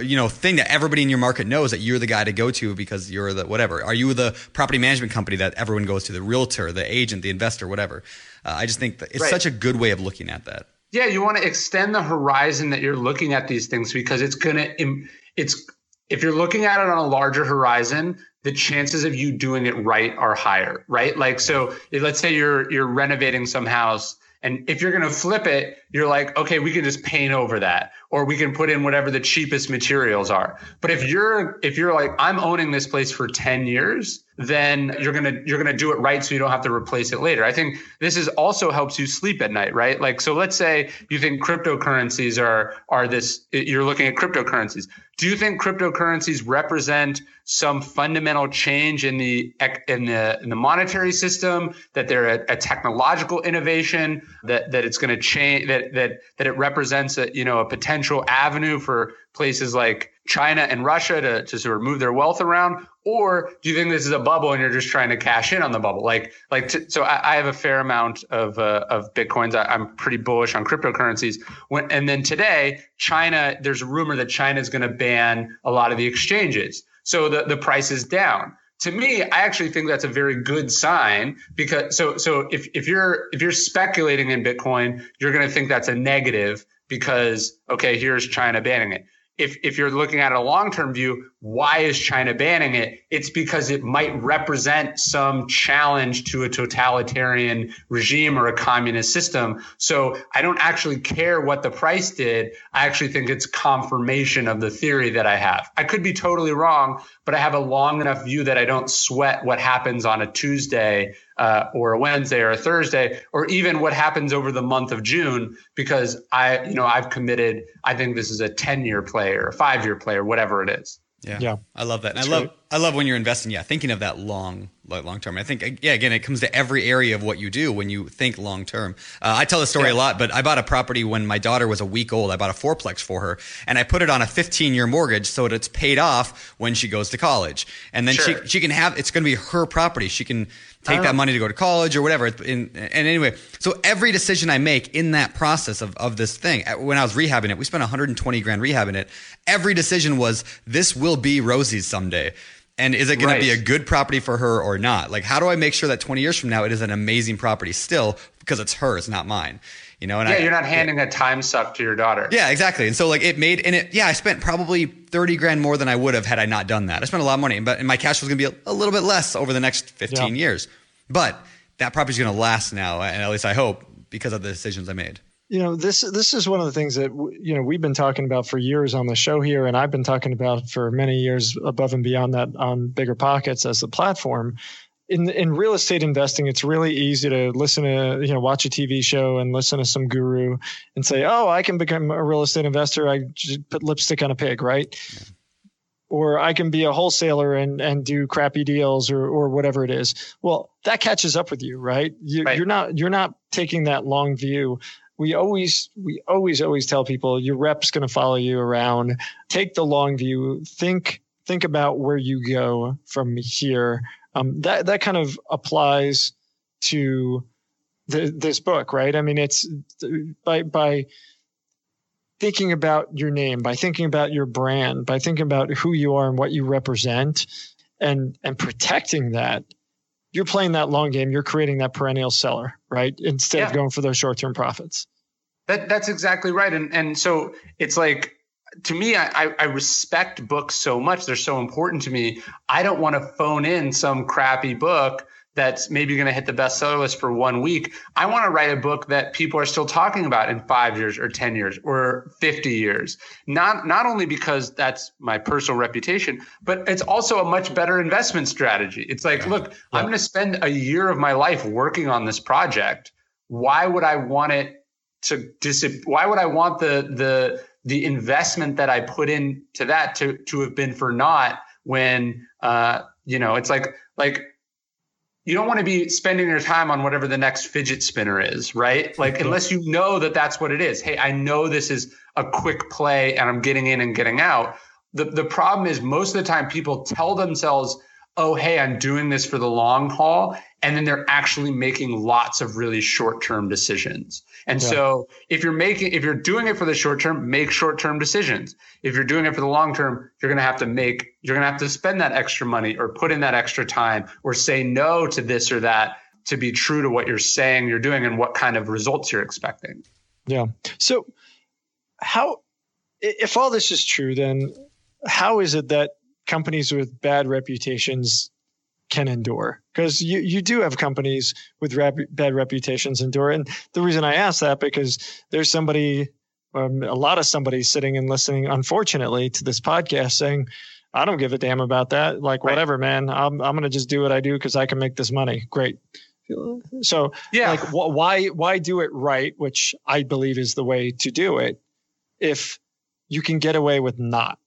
you know, thing that everybody in your market knows that you're the guy to go to because you're the whatever? Are you the property management company that everyone goes to, the realtor, the agent, the investor, whatever? Uh, I just think that it's Right. such a good way of looking at that. Yeah, you want to extend the horizon that you're looking at these things because it's going to it's if you're looking at it on a larger horizon, the chances of you doing it right are higher, right? Like so if- let's say you're you're renovating some house and if you're going to flip it, you're like, okay, we can just paint over that or we can put in whatever the cheapest materials are. But if you're if you're like I'm owning this place for 10 years, then you're to you're to do it right so you don't have to replace it later. I think this is also helps you sleep at night, right? Like so let's say you think cryptocurrencies are are this you're looking at cryptocurrencies. Do you think cryptocurrencies represent some fundamental change in the in the in the monetary system that they're a, a technological innovation that that it's going to change that that that it represents a you know a potential avenue for places like China and Russia to, to sort of move their wealth around, or do you think this is a bubble and you're just trying to cash in on the bubble? Like, like, t- so I, I have a fair amount of uh, of bitcoins. I, I'm pretty bullish on cryptocurrencies. When, and then today, China, there's a rumor that China is going to ban a lot of the exchanges, so the the price is down. To me, I actually think that's a very good sign because so so if if you're if you're speculating in Bitcoin, you're going to think that's a negative because okay, here's China banning it if if you're looking at a long-term view, why is China banning it? It's because it might represent some challenge to a totalitarian regime or a communist system. So I don't actually care what the price did. I actually think it's confirmation of the theory that I have. I could be totally wrong, but I have a long enough view that I don't sweat what happens on a Tuesday uh, or a Wednesday or a Thursday, or even what happens over the month of June, because I, you know, I've committed. I think this is a ten-year play or a five-year play or whatever it is. Yeah. Yeah. I love that. And I love great. I love when you're investing, yeah, thinking of that long like long term. I think yeah, again, it comes to every area of what you do when you think long term. Uh, I tell the story a lot, but I bought a property when my daughter was a week old. I bought a fourplex for her, and I put it on a 15 year mortgage so that it's paid off when she goes to college, and then Sure. she she can have it's going to be her property. She can take that Oh. money to go to college or whatever. In, and anyway, so every decision I make in that process of, of this thing, when I was rehabbing it, we spent 120 grand rehabbing it. Every decision was this will be Rosie's someday. And is it going Right. to be a good property for her or not? Like, how do I make sure that 20 years from now it is an amazing property still because it's hers, not mine? You know, and Yeah, I, you're not handing a time suck to your daughter. yeah, exactly. And so like it made and it yeah, I spent probably 30 grand more than I would have had I not done that. I spent a lot of money, but and my cash was going to be a, a little bit less over the next 15 Yeah. years. But that property's going to last now, and at least I hope because of the decisions I made. You know this this is one of the things that you know we've been talking about for years on the show here and i've been talking about for many years above and beyond that on BiggerPockets as the platform in in real estate investing it's really easy to listen to you know watch a tv show and listen to some guru and say oh i can become a real estate investor i just put lipstick on a pig right or I can be a wholesaler and, and do crappy deals or, or whatever it is. Well, that catches up with you, right? You, Right. You're not you're not taking that long view. We always we always always tell people your rep's going to follow you around. Take the long view. Think think about where you go from here. Um, that that kind of applies to the, this book, right? I mean, it's by by thinking about your name, by thinking about your brand, by thinking about who you are and what you represent, and and protecting that. You're playing that long game. You're creating that perennial seller, right? Instead yeah. of going for those short term profits. That that's exactly right. And and so it's like to me, I, I respect books so much. They're so important to me. I don't want to phone in some crappy book that's maybe going to hit the bestseller list for one week. I want to write a book that people are still talking about in five years or 10 years or 50 years. Not, not only because that's my personal reputation, but it's also a much better investment strategy. It's like, look, yeah. I'm going to spend a year of my life working on this project. Why would I want it to dis- why would I want the, the, the investment that I put into that to, to have been for naught when, uh, you know, it's like, like, you don't want to be spending your time on whatever the next fidget spinner is, right? Like, mm-hmm. unless you know that that's what it is. Hey, I know this is a quick play and I'm getting in and getting out. The, the problem is most of the time people tell themselves, oh, hey, I'm doing this for the long haul. And then they're actually making lots of really short term decisions. And yeah. so if you're making, if you're doing it for the short term, make short term decisions. If you're doing it for the long term, you're going to have to make, you're going to have to spend that extra money or put in that extra time or say no to this or that to be true to what you're saying you're doing and what kind of results you're expecting. Yeah. So how, if all this is true, then how is it that companies with bad reputations can endure. Because you, you do have companies with rep, bad reputations endure. And the reason i ask that because there's somebody um, a lot of somebody sitting and listening unfortunately to this podcast saying i don't give a damn about that. Like right. whatever man. I'm, I'm going to just do what i do because i can make this money. Great. So yeah. like wh- why why do it right which i believe is the way to do it if you can get away with not?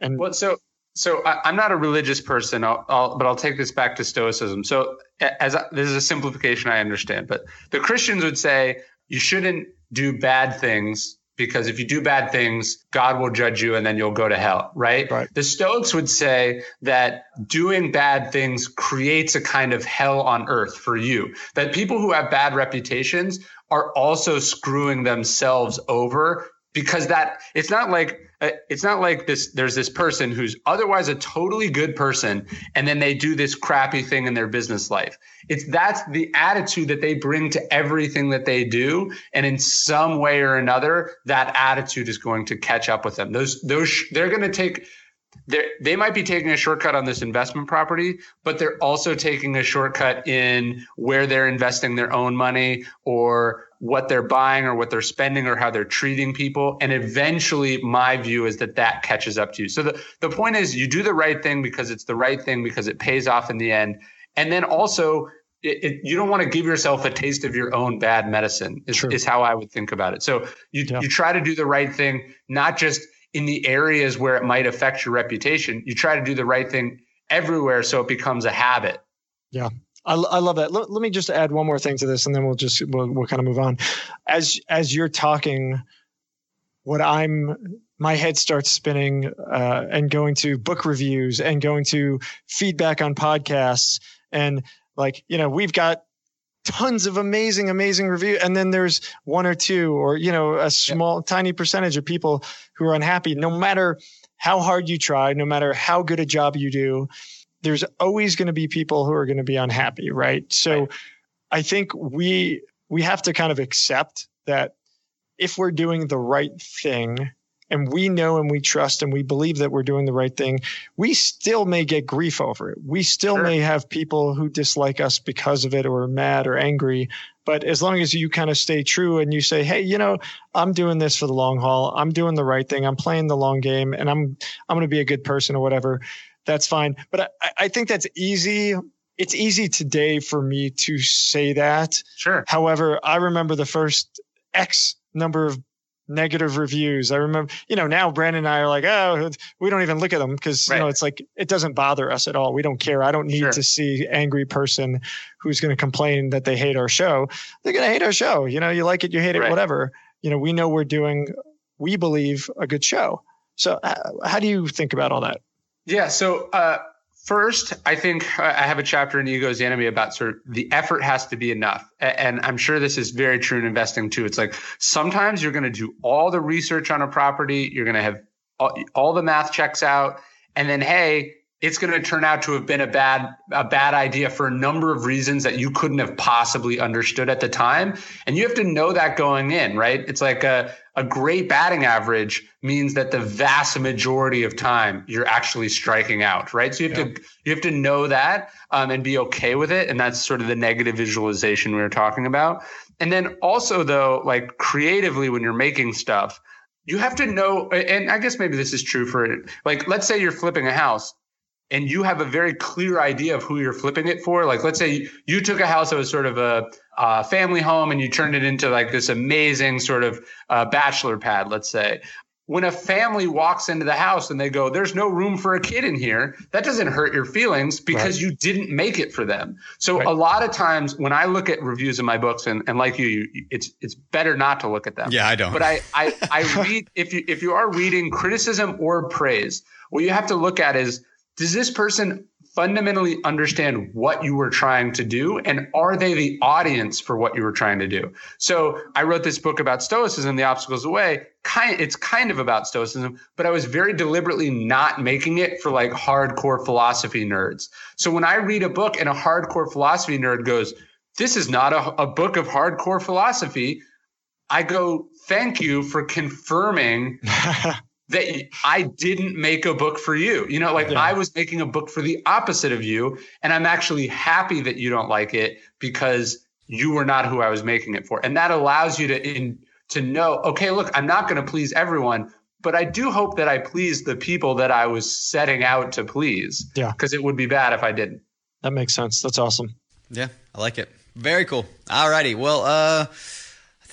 And well so so I, am not a religious person, I'll, I'll, but I'll take this back to Stoicism. So as this is a simplification, I understand, but the Christians would say you shouldn't do bad things because if you do bad things, God will judge you and then you'll go to hell, right? right? The Stoics would say that doing bad things creates a kind of hell on earth for you. That people who have bad reputations are also screwing themselves over because that it's not like Uh, it's not like this there's this person who's otherwise a totally good person and then they do this crappy thing in their business life. It's that's the attitude that they bring to everything that they do and in some way or another that attitude is going to catch up with them. Those those they're going to take they they might be taking a shortcut on this investment property, but they're also taking a shortcut in where they're investing their own money or what they're buying or what they're spending or how they're treating people. And eventually, my view is that that catches up to you. So the, the point is, you do the right thing because it's the right thing because it pays off in the end. And then also, it, it, you don't want to give yourself a taste of your own bad medicine is, is how I would think about it. So you, yeah. you try to do the right thing, not just in the areas where it might affect your reputation. You try to do the right thing everywhere so it becomes a habit. Yeah. I, I love that. Let, let me just add one more thing to this, and then we'll just we'll, we'll kind of move on. As as you're talking, what I'm my head starts spinning uh, and going to book reviews and going to feedback on podcasts and like you know we've got tons of amazing, amazing review. And then there's one or two, or, you know, a small, tiny percentage of people who are unhappy. No matter how hard you try, no matter how good a job you do, there's always going to be people who are going to be unhappy. Right. So right. I think we, we have to kind of accept that if we're doing the right thing, and we know and we trust and we believe that we're doing the right thing, we still may get grief over it. We still sure. may have people who dislike us because of it or mad or angry. But as long as you kind of stay true and you say, "Hey, you know, I'm doing this for the long haul. I'm doing the right thing. I'm playing the long game, and I'm I'm going to be a good person or whatever," that's fine. But I, I think that's easy it's easy today for me to say that. Sure. However, I remember the first X number of negative reviews. I remember, you know, now Brandon and I are like, oh, we don't even look at them because right. you know it's like it doesn't bother us at all. We don't care. I don't need sure. to see angry person who's going to complain that they hate our show. They're going to hate our show. You know, you like it, you hate it, right. whatever. You know, we know we're doing, we believe a good show. So, uh, how do you think about all that? Yeah. So, uh, First, I think I have a chapter in Ego's Enemy about sort of the effort has to be enough. And I'm sure this is very true in investing too. It's like sometimes you're going to do all the research on a property, you're going to have all, all the math checks out, and then, hey, it's going to turn out to have been a bad a bad idea for a number of reasons that you couldn't have possibly understood at the time and you have to know that going in right it's like a, a great batting average means that the vast majority of time you're actually striking out right? So you have yeah. to you have to know that um, and be okay with it. And that's sort of the negative visualization we were talking about. And then also though like creatively when you're making stuff you have to know and i guess maybe this is true for like let's say you're flipping a house and you have a very clear idea of who you're flipping it for. Like, let's say you took a house that was sort of a, a family home and you turned it into like this amazing sort of uh, bachelor pad, let's say. When a family walks into the house and they go, there's no room for a kid in here, that doesn't hurt your feelings because right. you didn't make it for them. So right. a lot of times when I look at reviews of my books and, and like you, you, it's it's better not to look at them. Yeah, I don't. But I I, I read if you if you are reading criticism or praise, what you have to look at is does this person fundamentally understand what you were trying to do? And are they the audience for what you were trying to do? So i wrote this book about stoicism the obstacles away kind it's kind of about stoicism but i was very deliberately not making it for like hardcore philosophy nerds. So when i read a book and a hardcore philosophy nerd goes this is not a, a book of hardcore philosophy i go thank you for confirming that I didn't make a book for you. You know, like yeah. I was making a book for the opposite of you. And I'm actually happy that you don't like it because you were not who I was making it for. And that allows you to in to know, okay, look, I'm not going to please everyone, but I do hope that I please the people that I was setting out to please. Yeah. Because it would be bad if I didn't. That makes sense. That's awesome. Yeah, I like it. Very cool. All righty. Well, uh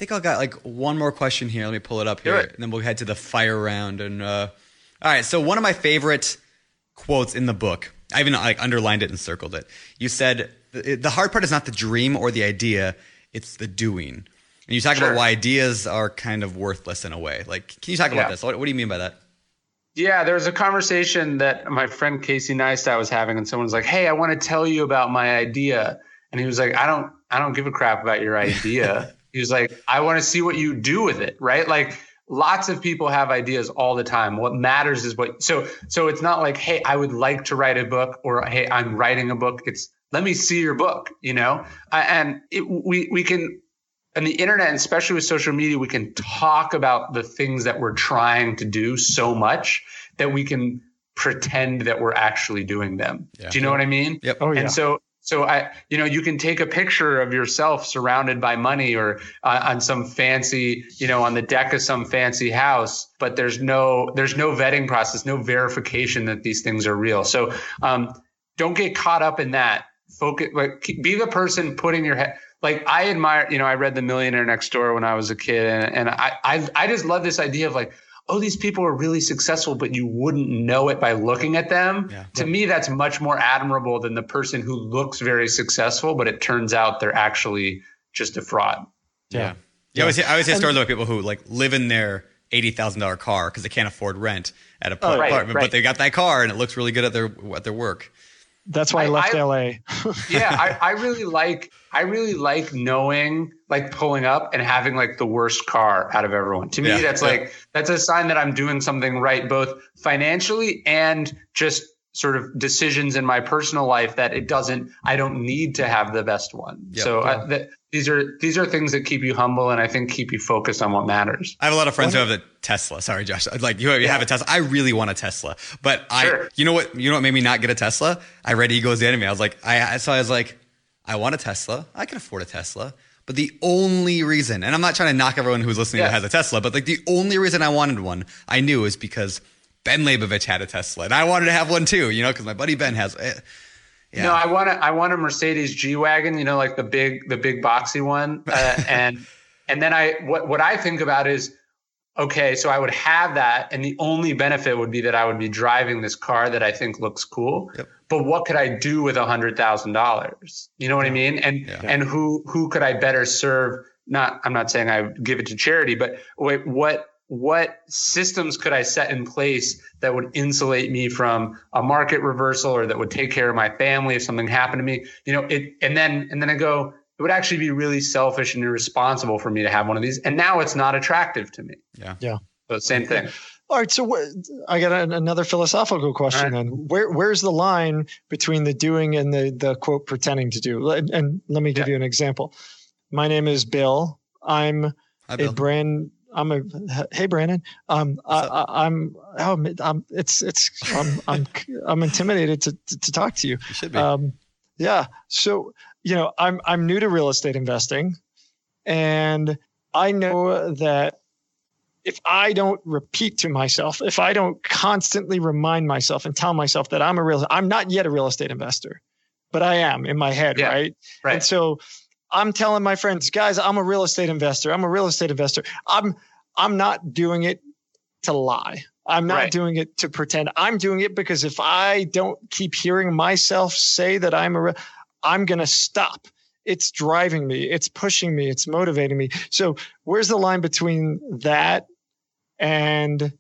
think I've got like one more question here. Let me pull it up here, and then we'll head to the fire round. And uh, all right, so one of my favorite quotes in the book, I even like underlined it and circled it. You said the hard part is not the dream or the idea; it's the doing. And you talk sure. about why ideas are kind of worthless in a way. Like, can you talk about yeah. this? What, what do you mean by that? Yeah, there was a conversation that my friend Casey Neistat was having, and someone was like, "Hey, I want to tell you about my idea," and he was like, "I don't, I don't give a crap about your idea." He was like, I want to see what you do with it, right? Like lots of people have ideas all the time. What matters is what so so it's not like, hey, I would like to write a book or hey, I'm writing a book. It's let me see your book, you know? and it, we we can on the internet, and especially with social media, we can talk about the things that we're trying to do so much that we can pretend that we're actually doing them. Yeah. Do you know what I mean? Yep. Oh, yeah. And so so I, you know, you can take a picture of yourself surrounded by money or uh, on some fancy, you know, on the deck of some fancy house, but there's no there's no vetting process, no verification that these things are real. So um, don't get caught up in that. Focus, like, be the person putting your head. Like I admire, you know, I read The Millionaire Next Door when I was a kid, and, and I, I I just love this idea of like oh, these people are really successful, but you wouldn't know it by looking at them. Yeah. To me, that's much more admirable than the person who looks very successful, but it turns out they're actually just a fraud. Yeah. Yeah. yeah. I always, I always hear stories about people who like live in their $80,000 car because they can't afford rent at a oh, apartment, right, right. but they got that car and it looks really good at their, at their work. That's why I, I left I, LA. yeah, I, I really like I really like knowing, like pulling up and having like the worst car out of everyone. To me, yeah, that's yeah. like that's a sign that I'm doing something right, both financially and just sort of decisions in my personal life that it doesn't I don't need to have the best one. Yep, so uh, yeah. I, the, these are these are things that keep you humble and I think keep you focused on what matters. I have a lot of friends who have a Tesla. Sorry, Josh. Like you, you yeah. have a Tesla. I really want a Tesla, but sure. I you know what you know what made me not get a Tesla? I read Ego's the Enemy. I was like I so I was like I want a Tesla. I can afford a Tesla. But the only reason, and I'm not trying to knock everyone who's listening yeah. that has a Tesla, but like the only reason I wanted one, I knew is because Ben Leibovich had a Tesla, and I wanted to have one too, you know, because my buddy Ben has. it. Yeah. No, I want a, I want a Mercedes G wagon, you know, like the big the big boxy one, uh, and and then I what what I think about is okay, so I would have that, and the only benefit would be that I would be driving this car that I think looks cool. Yep. But what could I do with a hundred thousand dollars? You know what I mean? And yeah. and who who could I better serve? Not I'm not saying I give it to charity, but wait, what what systems could I set in place that would insulate me from a market reversal or that would take care of my family if something happened to me? You know, it and then and then I go, it would actually be really selfish and irresponsible for me to have one of these. And now it's not attractive to me. Yeah. Yeah. So same thing. All right, so wh- I got an, another philosophical question All then. Where where's the line between the doing and the the quote pretending to do? And, and let me give Yeah. you an example. My name is Bill. I'm Hi, a brand. I'm a hey Brandon. Um, I, What's I, I'm oh, I'm it's it's I'm I'm I'm intimidated to to, to talk to you. You should be. Um, yeah. So you know, I'm I'm new to real estate investing, and I know that if I don't repeat to myself, if I don't constantly remind myself and tell myself that I'm a real, I'm not yet a real estate investor, but I am in my head, Yeah. right? Right. And so I'm telling my friends, guys, I'm a real estate investor. I'm a real estate investor. I'm I'm not doing it to lie. I'm not Right. doing it to pretend. I'm doing it because if I don't keep hearing myself say that I'm a, I'm gonna stop. It's driving me. It's pushing me. It's motivating me. So where's the line between that and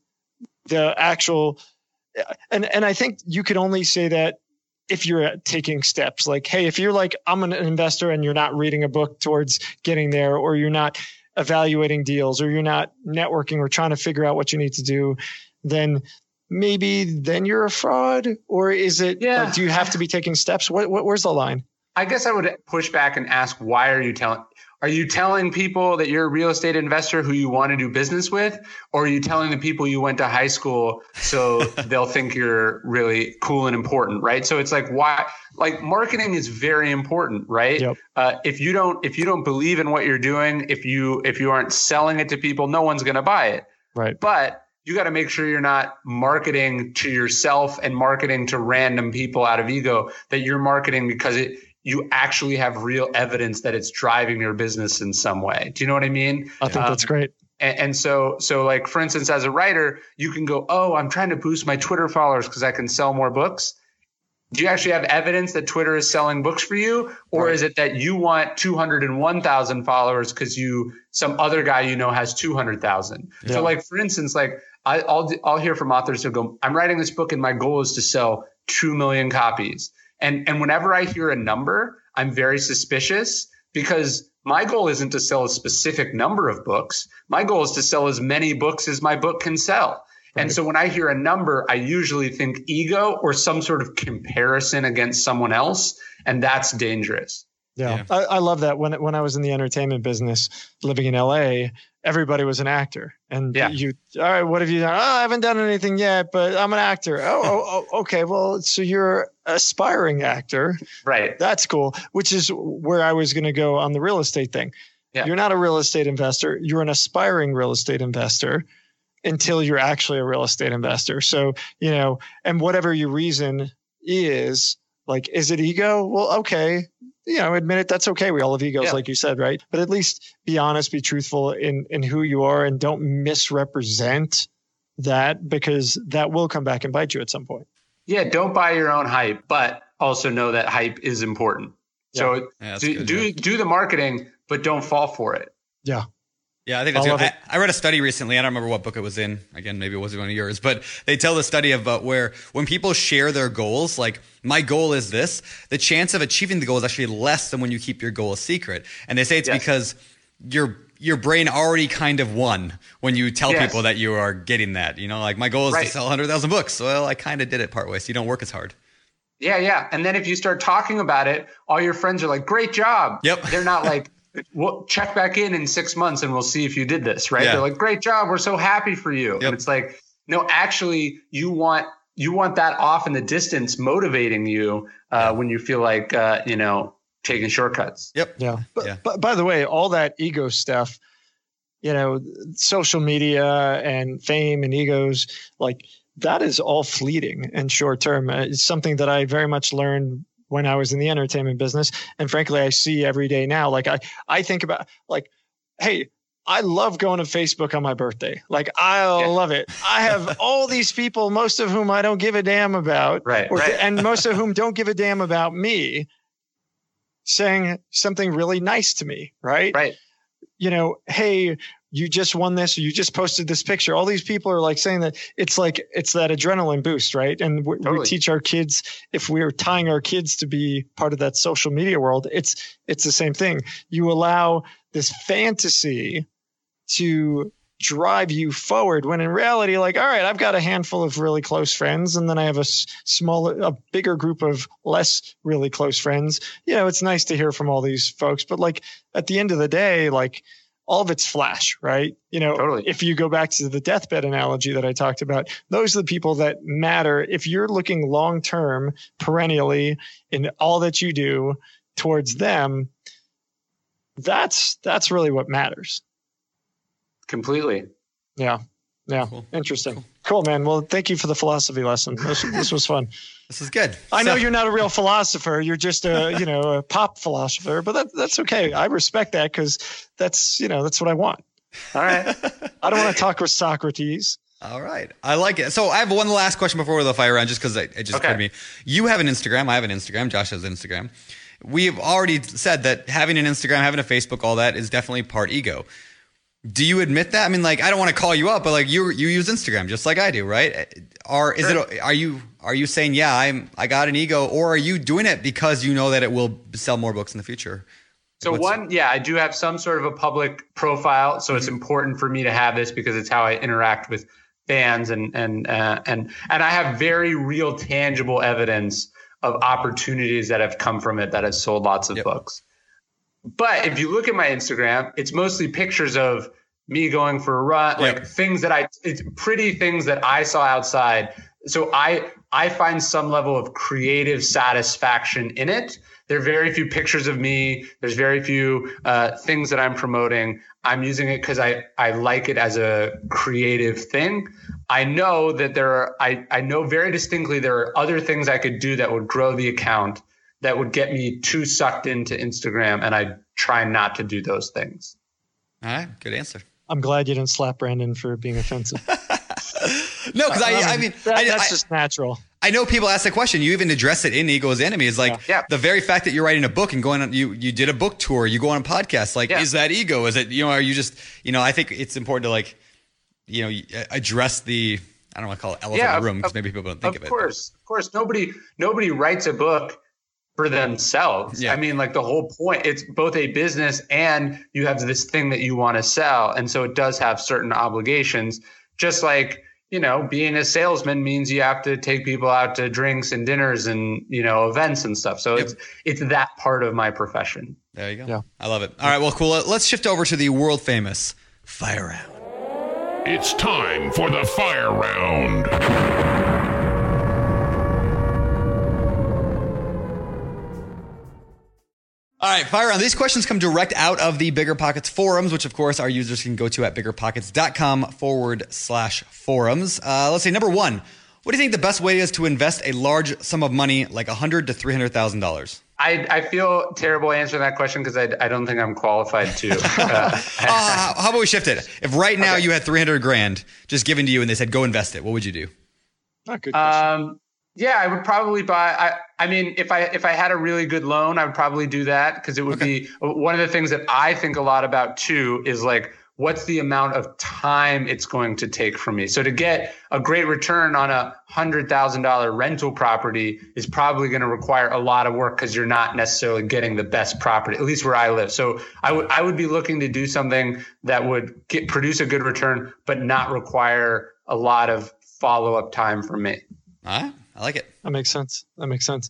the actual? And and I think you could only say that if you're taking steps. Like, hey, if you're like I'm an investor and you're not reading a book towards getting there, or you're not evaluating deals, or you're not networking or trying to figure out what you need to do, then maybe then you're a fraud or is it Yeah. like, do you have to be taking steps what, what where's the line I guess I would push back and ask, why are you telling? Are you telling people that you're a real estate investor who you want to do business with, or are you telling the people you went to high school so they'll think you're really cool and important, right? So it's like why, like marketing is very important, right? Yep. Uh, if you don't, if you don't believe in what you're doing, if you if you aren't selling it to people, no one's going to buy it. right But you got to make sure you're not marketing to yourself and marketing to random people out of ego. That you're marketing because it you actually have real evidence that it's driving your business in some way. Do you know what I mean? i think Um, that's great And, and so, so like for instance, as a writer, you can go, "Oh, I'm trying to boost my Twitter followers because I can sell more books." Do you actually have evidence that Twitter is selling books for you, or Right. is it that you want 201,000 followers because you some other guy you know has 200,000? Yeah. So, like for instance, like I, I'll I'll hear from authors who go, "I'm writing this book and my goal is to sell two million copies," and and whenever I hear a number, I'm very suspicious because my goal isn't to sell a specific number of books. My goal is to sell as many books as my book can sell. And so when I hear a number, I usually think ego or some sort of comparison against someone else. And that's dangerous. yeah, Yeah. I, I love that when when i was in the entertainment business living in la everybody was an actor and Yeah. you all right what have you done oh i haven't done anything yet but i'm an actor oh, oh, oh okay well so you're aspiring actor Right. That's cool, which is where I was going to go on the real estate thing. Yeah. You're not a real estate investor, you're an aspiring real estate investor until you're actually a real estate investor. So, you know, and whatever your reason is, like, is it ego? Well, okay. You know, admit it. That's okay. We all have egos, Yeah. like you said, right? But at least be honest, be truthful in in who you are, and don't misrepresent that because that will come back and bite you at some point. Yeah. Don't buy your own hype, but also know that hype is important. So Yeah, do, good, do, yeah. do the marketing, but don't fall for it. Yeah. Yeah, I think that's good. I, I read a study recently. I don't remember what book it was in. Again, maybe it wasn't one of yours, but they tell the study about uh, where when people share their goals, like my goal is this, the chance of achieving the goal is actually less than when you keep your goal a secret. And they say it's Yes. because your your brain already kind of won when you tell Yes. people that you are getting that. You know, like my goal is Right. to sell 100,000 books. Well, I kind of did it partway, so you don't work as hard. Yeah, yeah. And then if you start talking about it, all your friends are like, "Great job." Yep. They're not like, "Well, check back in in six months and we'll see if you did this." Right? Yeah. They're like, "Great job. We're so happy for you." Yep. And it's like, no, actually, you want you want that off in the distance, motivating you uh, when you feel like uh, you know taking shortcuts. Yep. Yeah. But, Yeah. but by the way, all that ego stuff, you know, social media and fame and egos, like that is all fleeting and short term. Uh, It's something that I very much learned when I was in the entertainment business. And frankly, I see every day now. Like I, I think about like, hey, I love going to Facebook on my birthday. Like I Yeah. love it. I have all these people, most of whom I don't give a damn about Right. or, right. and most of whom don't give a damn about me saying something really nice to me right right. you know hey you just won this or you just posted this picture. All these people are like saying that it's like it's that adrenaline boost right? And we, Totally. we teach our kids if we're tying our kids to be part of that social media world it's it's the same thing. You allow this fantasy to drive you forward when in reality like all right i've got a handful of really close friends and then i have a s- smaller a bigger group of less really close friends. You know it's nice to hear from all these folks but like at the end of the day like all of it's flash right you know Totally. if you go back to the deathbed analogy that i talked about those are the people that matter if you're looking long term perennially in all that you do towards them that's that's really what matters Completely. yeah. Yeah. Cool. Interesting. Cool. man. Well, thank you for the philosophy lesson. This, this was fun. This is good. I know you're not a real philosopher. You're just a, you know, a pop philosopher, but that, that's okay. I respect that because that's, you know, that's what I want. All right. I don't want to talk with Socrates. All right. I like it. So I have one last question before we go the fire round, just because it, it just Okay. occurred to me. You have an Instagram. I have an Instagram. Josh has an Instagram. We've already said that having an Instagram, having a Facebook, all that is definitely part ego. Do you admit that? I mean, like, I don't want to call you up, but like, you you use Instagram just like I do, right? Or is it? Are you are you saying, yeah, I'm I got an ego, or are you doing it because you know that it will sell more books in the future? So What's- one, yeah, I do have some sort of a public profile, so it's important for me to have this because it's how I interact with fans and and uh, and and I have very real, tangible evidence of opportunities that have come from it that have sold lots of Yep. books. But if you look at my Instagram, it's mostly pictures of me going for a run, like things that I, it's pretty things that I saw outside. So I, I find some level of creative satisfaction in it. There are very few pictures of me. There's very few uh, things that I'm promoting. I'm using it because I, I like it as a creative thing. I know that there are, I, I know very distinctly there are other things I could do that would grow the account that would get me too sucked into Instagram. And I try not to do those things. All right, good answer. I'm glad you didn't slap Brandon for being offensive. No, because I, I mean, that- I, that's I- just natural. I know people ask the question. You even address it in Ego's Enemy. Is like Yeah. the very fact that you're writing a book and going on. You you did a book tour. You go on a podcast. Like, Yeah. is that ego? Is it you know? Are you just you know? I think it's important to like, you know, uh, address the. I don't want to call it elephant in the room because maybe people don't think of, of it. Of course, of course, nobody nobody writes a book for themselves. Yeah. I mean, like the whole point, it's both a business and you have this thing that you want to sell, and so it does have certain obligations. Just like you know, being a salesman means you have to take people out to drinks and dinners and you know events and stuff. So Yep. it's it's that part of my profession. There you go. Yeah. I love it. All right. Well, cool. Let's shift over to the world famous fire round. It's time for the fire round. All right, fire round. These questions come direct out of the BiggerPockets forums, which of course our users can go to at biggerpockets.com forward slash forums. Uh, let's say number one, what do you think the best way is to invest a large sum of money, like a hundred to three hundred thousand dollars? I, I feel terrible answering that question because I, I don't think I'm qualified to. Uh, Uh, how about we shift it? If right now you had three hundred grand just given to you and they said go invest it, what would you do? Not good. question. Um, yeah, I would probably buy. I, I mean, if I if I had a really good loan, I would probably do that because it would be one of the things that I think a lot about too. Is like, what's the amount of time it's going to take for me? So to get a great return on a hundred thousand dollar rental property is probably going to require a lot of work because you're not necessarily getting the best property, at least where I live. So I would I would be looking to do something that would get produce a good return, but not require a lot of follow up time from me. All right, I like it. That makes sense. That makes sense.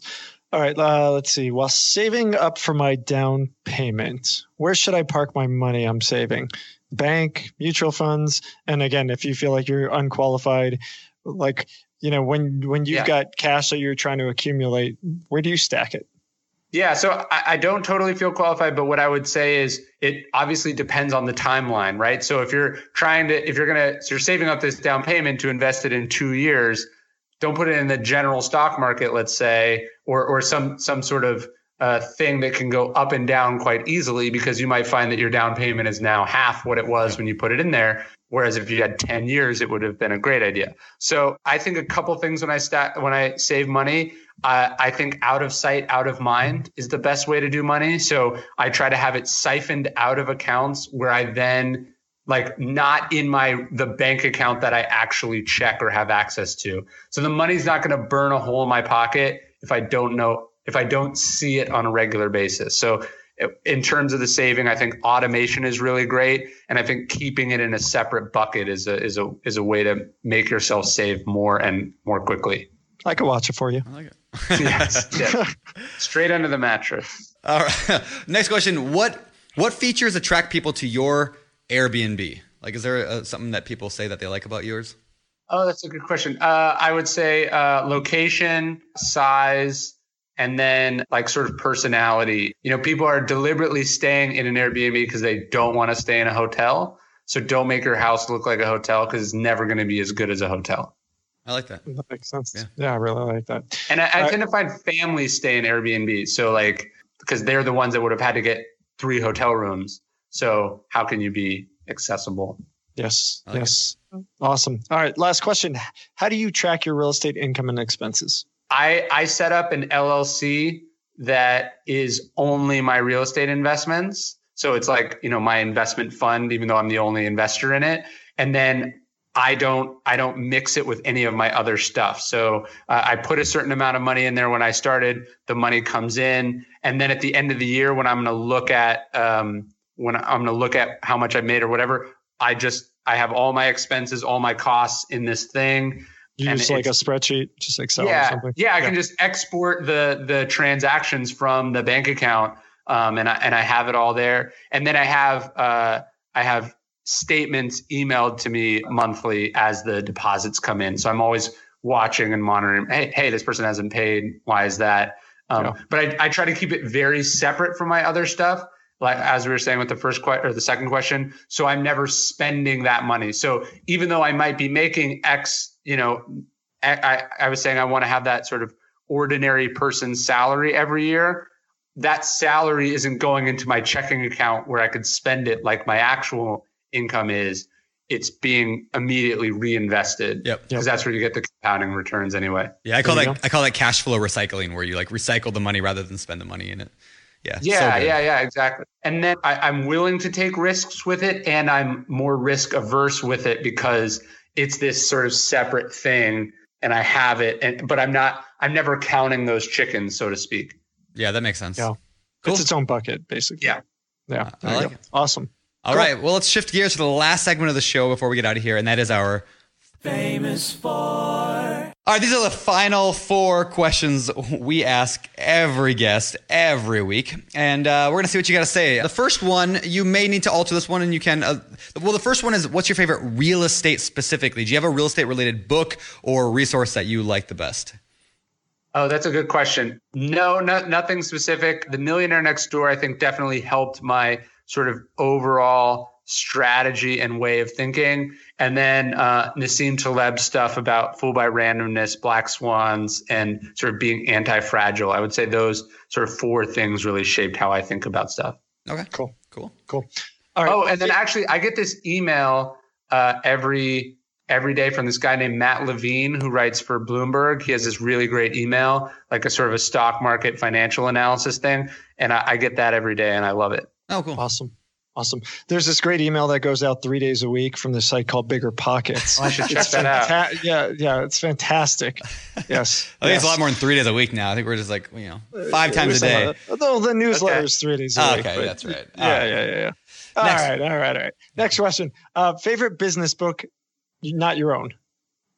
All right. Uh, let's see. While saving up for my down payment, where should I park my money I'm saving? Bank, mutual funds, and again, if you feel like you're unqualified, like you know, when when you've Yeah. got cash that you're trying to accumulate, where do you stack it? Yeah, so I, I don't totally feel qualified, but what I would say is it obviously depends on the timeline, right? So if you're trying to, if you're gonna, so you're saving up this down payment to invest it in two years, don't put it in the general stock market, let's say, or or some some sort of uh, thing that can go up and down quite easily because you might find that your down payment is now half what it was when you put it in there. Whereas if you had 10 years, it would have been a great idea. So I think a couple things when I start when I save money, uh, I think out of sight, out of mind is the best way to do money. So I try to have it siphoned out of accounts where I then like not in my the bank account that I actually check or have access to. So the money's not going to burn a hole in my pocket if I don't know if I don't see it on a regular basis. So in terms of the saving, I think automation is really great, and I think keeping it in a separate bucket is a is a is a way to make yourself save more and more quickly. I could watch it for you. I like it. yes, yeah. straight under the mattress. All right. Next question: What what features attract people to your Airbnb? Like, is there uh something that people say that they like about yours? Oh, that's a good question. Uh, I would say uh, location, size, and then like sort of personality. You know, people are deliberately staying in an Airbnb because they don't want to stay in a hotel. So don't make your house look like a hotel because it's never going to be as good as a hotel. I like that. That makes sense. Yeah. Yeah, I really like that. And I, I Uh, tend to find families stay in Airbnb. So like because they're the ones that would have had to get three hotel rooms. So how can you be accessible? Yes. I like it. yes. Awesome. All right. Last question. How do you track your real estate income and expenses? I I set up an LLC that is only my real estate investments. So it's like, you know, my investment fund, even though I'm the only investor in it. And then I don't I don't mix it with any of my other stuff. So uh, I put a certain amount of money in there when I started. The money comes in, and then at the end of the year, when I'm going to look at um, when I'm going to look at how much I made or whatever, I just I have all my expenses, all my costs in this thing. You use like a spreadsheet, just Excel or yeah, something. yeah, I can just export the the transactions from the bank account, um, and I and I have it all there. And then I have uh, I have statements emailed to me monthly as the deposits come in. So I'm always watching and monitoring. Hey, hey, this person hasn't paid. Why is that? Um, Yeah. But I, I try to keep it very separate from my other stuff. Like as we were saying with the first question or the second question, so I'm never spending that money. So even though I might be making X, you know, I, I, I was saying I want to have that sort of ordinary person salary every year. That salary isn't going into my checking account where I could spend it like my actual income is. It's being immediately reinvested. Yep. Because that's where you get the compounding returns anyway. Yeah, I call There that go. I call that cash flow recycling, where you like recycle the money rather than spend the money in it. Yeah. Yeah, good. yeah, yeah, exactly. And then I, I'm willing to take risks with it, and I'm more risk averse with it because it's this sort of separate thing, and I have it, and but I'm not. I'm never counting those chickens, so to speak. Yeah, that makes sense. Yeah. Cool. It's its own bucket, basically. Yeah. Yeah. I like go. it. Awesome. All right. Well, let's shift gears to the last segment of the show before we get out of here, and that is our famous four. All right, these are the final four questions we ask every guest every week, and uh, we're gonna see what you got to say. The first one, you may need to alter this one, and you can. Uh, well, the first one is, what's your favorite real estate specifically? Do you have a real estate related book or resource that you like the best? Oh, that's a good question. No, no, nothing specific. The Millionaire Next Door, I think, definitely helped my sort of overall strategy and way of thinking. And then uh, Nassim Taleb stuff about fool by randomness, black swans, and sort of being anti-fragile. I would say those sort of four things really shaped how I think about stuff. Okay, Cool. cool. Cool. All right. Oh, and then actually, I get this email uh, every every day from this guy named Matt Levine who writes for Bloomberg. He has this really great email, like a sort of a stock market financial analysis thing, and I, I get that every day, and I love it. Oh, cool. Awesome. Awesome. There's this great email that goes out three days a week from this site called BiggerPockets. Oh, I should check It's that out. Yeah, yeah, it's fantastic. Yes. I think yes. it's a lot more than three days a week now. I think we're just like you know five times a day. of the- Although the newsletter Okay. is three days a Ah, week. okay, that's right. Yeah, All right. yeah, yeah, yeah. All Next. right, all right, all right. Next question. Uh, favorite business book, not your own.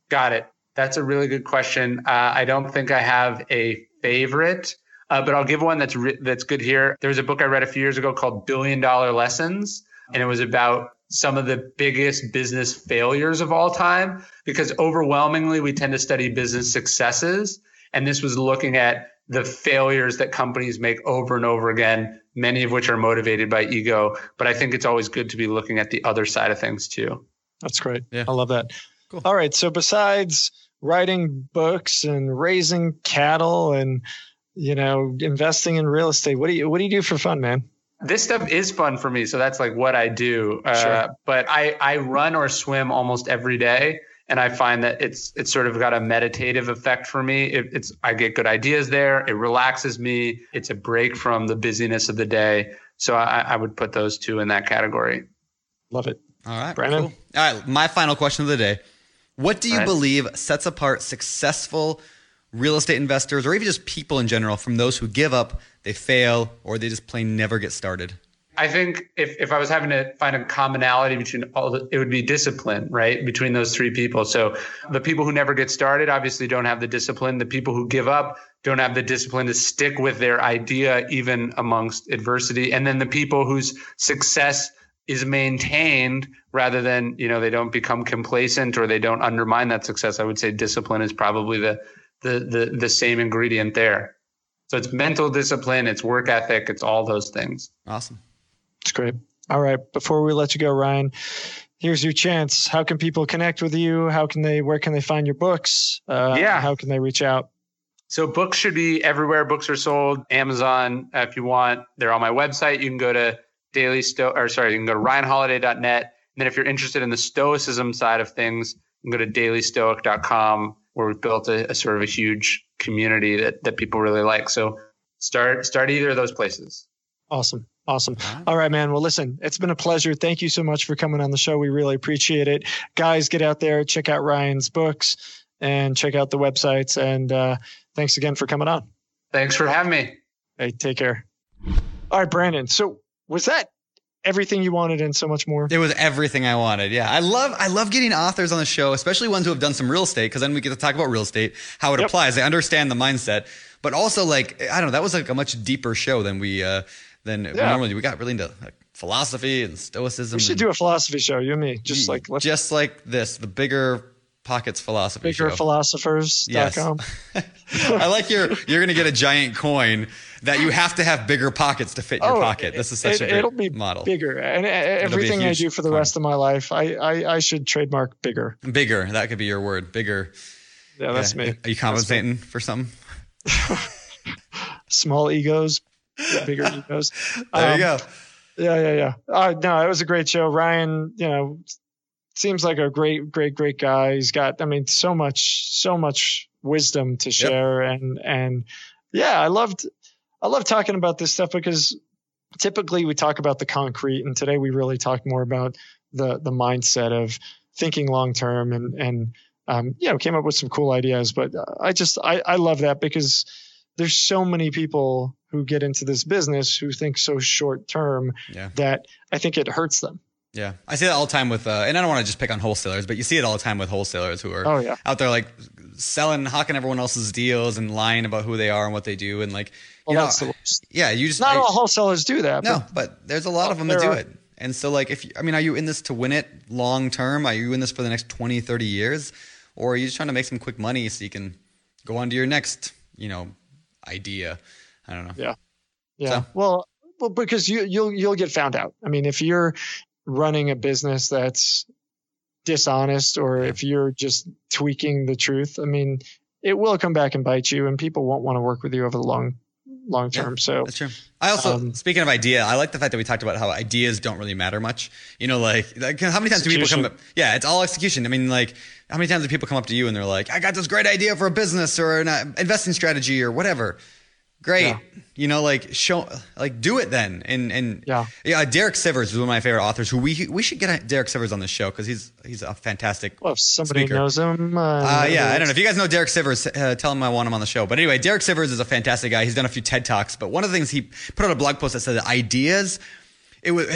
Got it. That's a really good question. Uh, I don't think I have a favorite, uh, but I'll give one that's re- that's good here. There was a book I read a few years ago called Billion Dollar Lessons, and it was about some of the biggest business failures of all time. Because overwhelmingly, we tend to study business successes, and this was looking at the failures that companies make over and over again, many of which are motivated by ego. But I think it's always good to be looking at the other side of things too. That's great. Yeah. I love that. Cool. All right. So besides writing books and raising cattle and you know investing in real estate, what do you what do you do for fun, man? this stuff is fun for me so that's like what i do uh, Sure. but i i run or swim almost every day and i find that it's it's sort of got a meditative effect for me it, it's i get good ideas there it relaxes me it's a break from the busyness of the day so i, I would put those two in that category Love it. All right, Brandon? cool. All right, my final question of the day: What do you All right. believe sets apart successful real estate investors, or even just people in general, from those who give up, they fail, or they just plain never get started? I think if, if I was having to find a commonality between all the, it would be discipline, right? Between those three people. So the people who never get started obviously don't have the discipline. The people who give up don't have the discipline to stick with their idea, even amongst adversity. And then the people whose success is maintained rather than, you know, they don't become complacent or they don't undermine that success. I would say discipline is probably the, the, the, the same ingredient there. So it's mental discipline, it's work ethic, it's all those things. Awesome. It's great. All right. Before we let you go, Ryan, here's your chance. How can people connect with you? How can they? Where can they find your books? Uh, Yeah. How can they reach out? So books should be everywhere books are sold. Amazon, if you want, they're on my website. You can go to daily sto or sorry, you can go to ryanholiday.net. And then if you're interested in the stoicism side of things, you can go to dailystoic.com where we've built a, a sort of a huge community that, that people really like. So start start either of those places. Awesome. Awesome. All right. All right, man. Well, listen, it's been a pleasure. Thank you so much for coming on the show. We really appreciate it. Guys, get out there, check out Ryan's books and check out the websites. And uh, thanks again for coming on. Thanks for having me. Hey, take care. All right, Brandon. So was that everything you wanted and so much more? It was everything I wanted. Yeah, I love I love getting authors on the show, especially ones who have done some real estate, because then we get to talk about real estate, how it Yep. applies. They understand the mindset, but also like I don't know, that was like a much deeper show than we uh than we Yeah. normally do. We got really into like philosophy and stoicism. We should and- do a philosophy show, you and me. Just like just like this, the bigger pockets philosophy show. biggerphilosophers.com. I like your you're gonna get a giant coin that you have to have bigger pockets to fit your pocket. This is such Oh, it, a it'll be model. bigger. And uh, everything I do for the coin. rest of my life, I, I, I should trademark bigger. Bigger, that could be your word. Bigger. Yeah, that's Yeah. me. Are you compensating for something? Small egos, bigger egos. There Um, you go. Yeah, yeah, yeah. Uh, no, it was a great show. Ryan, you know, seems like a great, great, great guy. He's got, I mean, so much, so much wisdom to share, and and yeah, I loved, I love talking about this stuff because typically we talk about the concrete, and today we really talk more about the the mindset of thinking long term, and and um, you know, came up with some cool ideas. But I just, I, I love that because there's so many people who get into this business who think so short term Yeah. that I think it hurts them. Yeah, I see that all the time with, uh, and I don't want to just pick on wholesalers, but you see it all the time with wholesalers who are Oh, yeah. out there like selling, hawking everyone else's deals and lying about who they are and what they do, and like, Well, you know, the worst. yeah, you just Not I- all wholesalers do that. No, but but there's a lot of them that do are. it. And so like if you, I mean are you in this to win it long term? Are you in this for the next 20, 30 years or are you just trying to make some quick money so you can go on to your next, you know, idea? I don't know. Yeah. yeah. So- Well, well, because you you'll you'll get found out. I mean, if you're running a business that's dishonest, or if you're just tweaking the truth, I mean, it will come back and bite you, and people won't want to work with you over the long long term. So That's true. I also, Um, speaking of idea, I like the fact that we talked about how ideas don't really matter much. You know, like, like how many times do people come up? Yeah, it's all execution. I mean, like, how many times do people come up to you and they're like, I got this great idea for a business or an uh, investing strategy or whatever. Great. Yeah. You know, like, show, like, do it then. And, and, Yeah. Yeah, Derek Sivers is one of my favorite authors who we, we should get Derek Sivers on the show because he's, he's a fantastic well, if somebody Speaker. knows him, uh, uh, yeah, I don't know. If you guys know Derek Sivers, uh, tell him I want him on the show. But anyway, Derek Sivers is a fantastic guy. He's done a few TED Talks. But one of the things he put out a blog post that said that ideas, it was,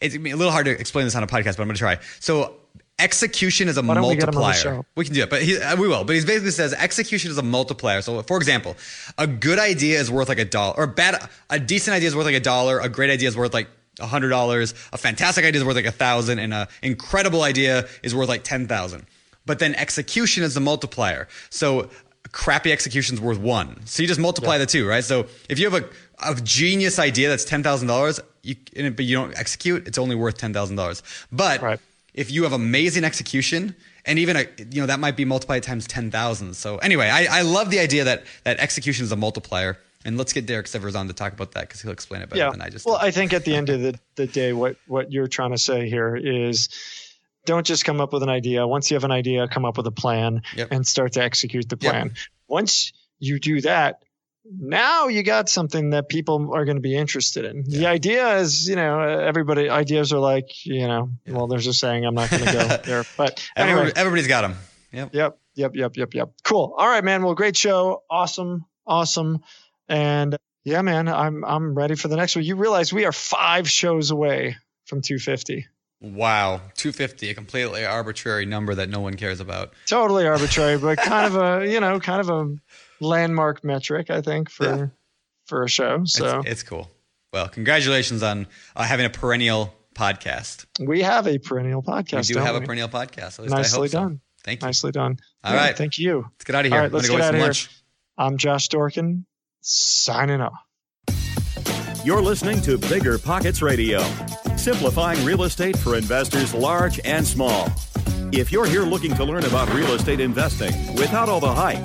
it's a little hard to explain this on a podcast, but I'm going to try. So execution is a Why don't we get him on the multiplier. show? We can do it, but he, uh, we will. But he basically says execution is a multiplier. So, for example, a good idea is worth like a dollar, or a bad, a decent idea is worth like a dollar. A great idea is worth like a hundred dollars. A fantastic idea is worth like a thousand, and a incredible idea is worth like ten thousand. But then execution is the multiplier. So crappy execution is worth one. So you just multiply the two, right? So if you have a, a genius idea that's ten thousand dollars, you but you don't execute, it's only worth ten thousand dollars. But Right. If you have amazing execution and even a you know that might be multiplied times 10,000 so anyway I, I love the idea that that execution is a multiplier and let's get Derek Sivers on to talk about that because he'll explain it better yeah. than I just well, did. I think at the end of the, the day, what what you're trying to say here is don't just come up with an idea. Once you have an idea, come up with a plan Yep. and start to execute the Yep. plan. Once you do that, now you got something that people are going to be interested in. The idea is, you know, everybody ideas are like, you know, well, there's a saying I'm not going to go there, but anyway, Everybody, everybody's got them. Yep. Yep, yep, yep, yep, yep. Cool. All right, man. Well, great show. Awesome, awesome. And yeah, man, I'm I'm ready for the next one. You realize we are five shows away from 250. Wow. 250, a completely arbitrary number that no one cares about. Totally arbitrary, but kind of a you know kind of a landmark metric, I think, for Yeah. for a show. So It's, it's cool. Well, congratulations on uh, having a perennial podcast. we have a perennial podcast. we do don't have a perennial podcast. At least I Nicely hope so. done. Thank you. Nicely done. All Yeah, right. Thank you. Let's get out of here. All right, let's I'm get go out of some here. lunch. I'm Josh Dorkin, signing off. You're listening to BiggerPockets Radio, simplifying real estate for investors large and small. If you're here looking to learn about real estate investing without all the hype,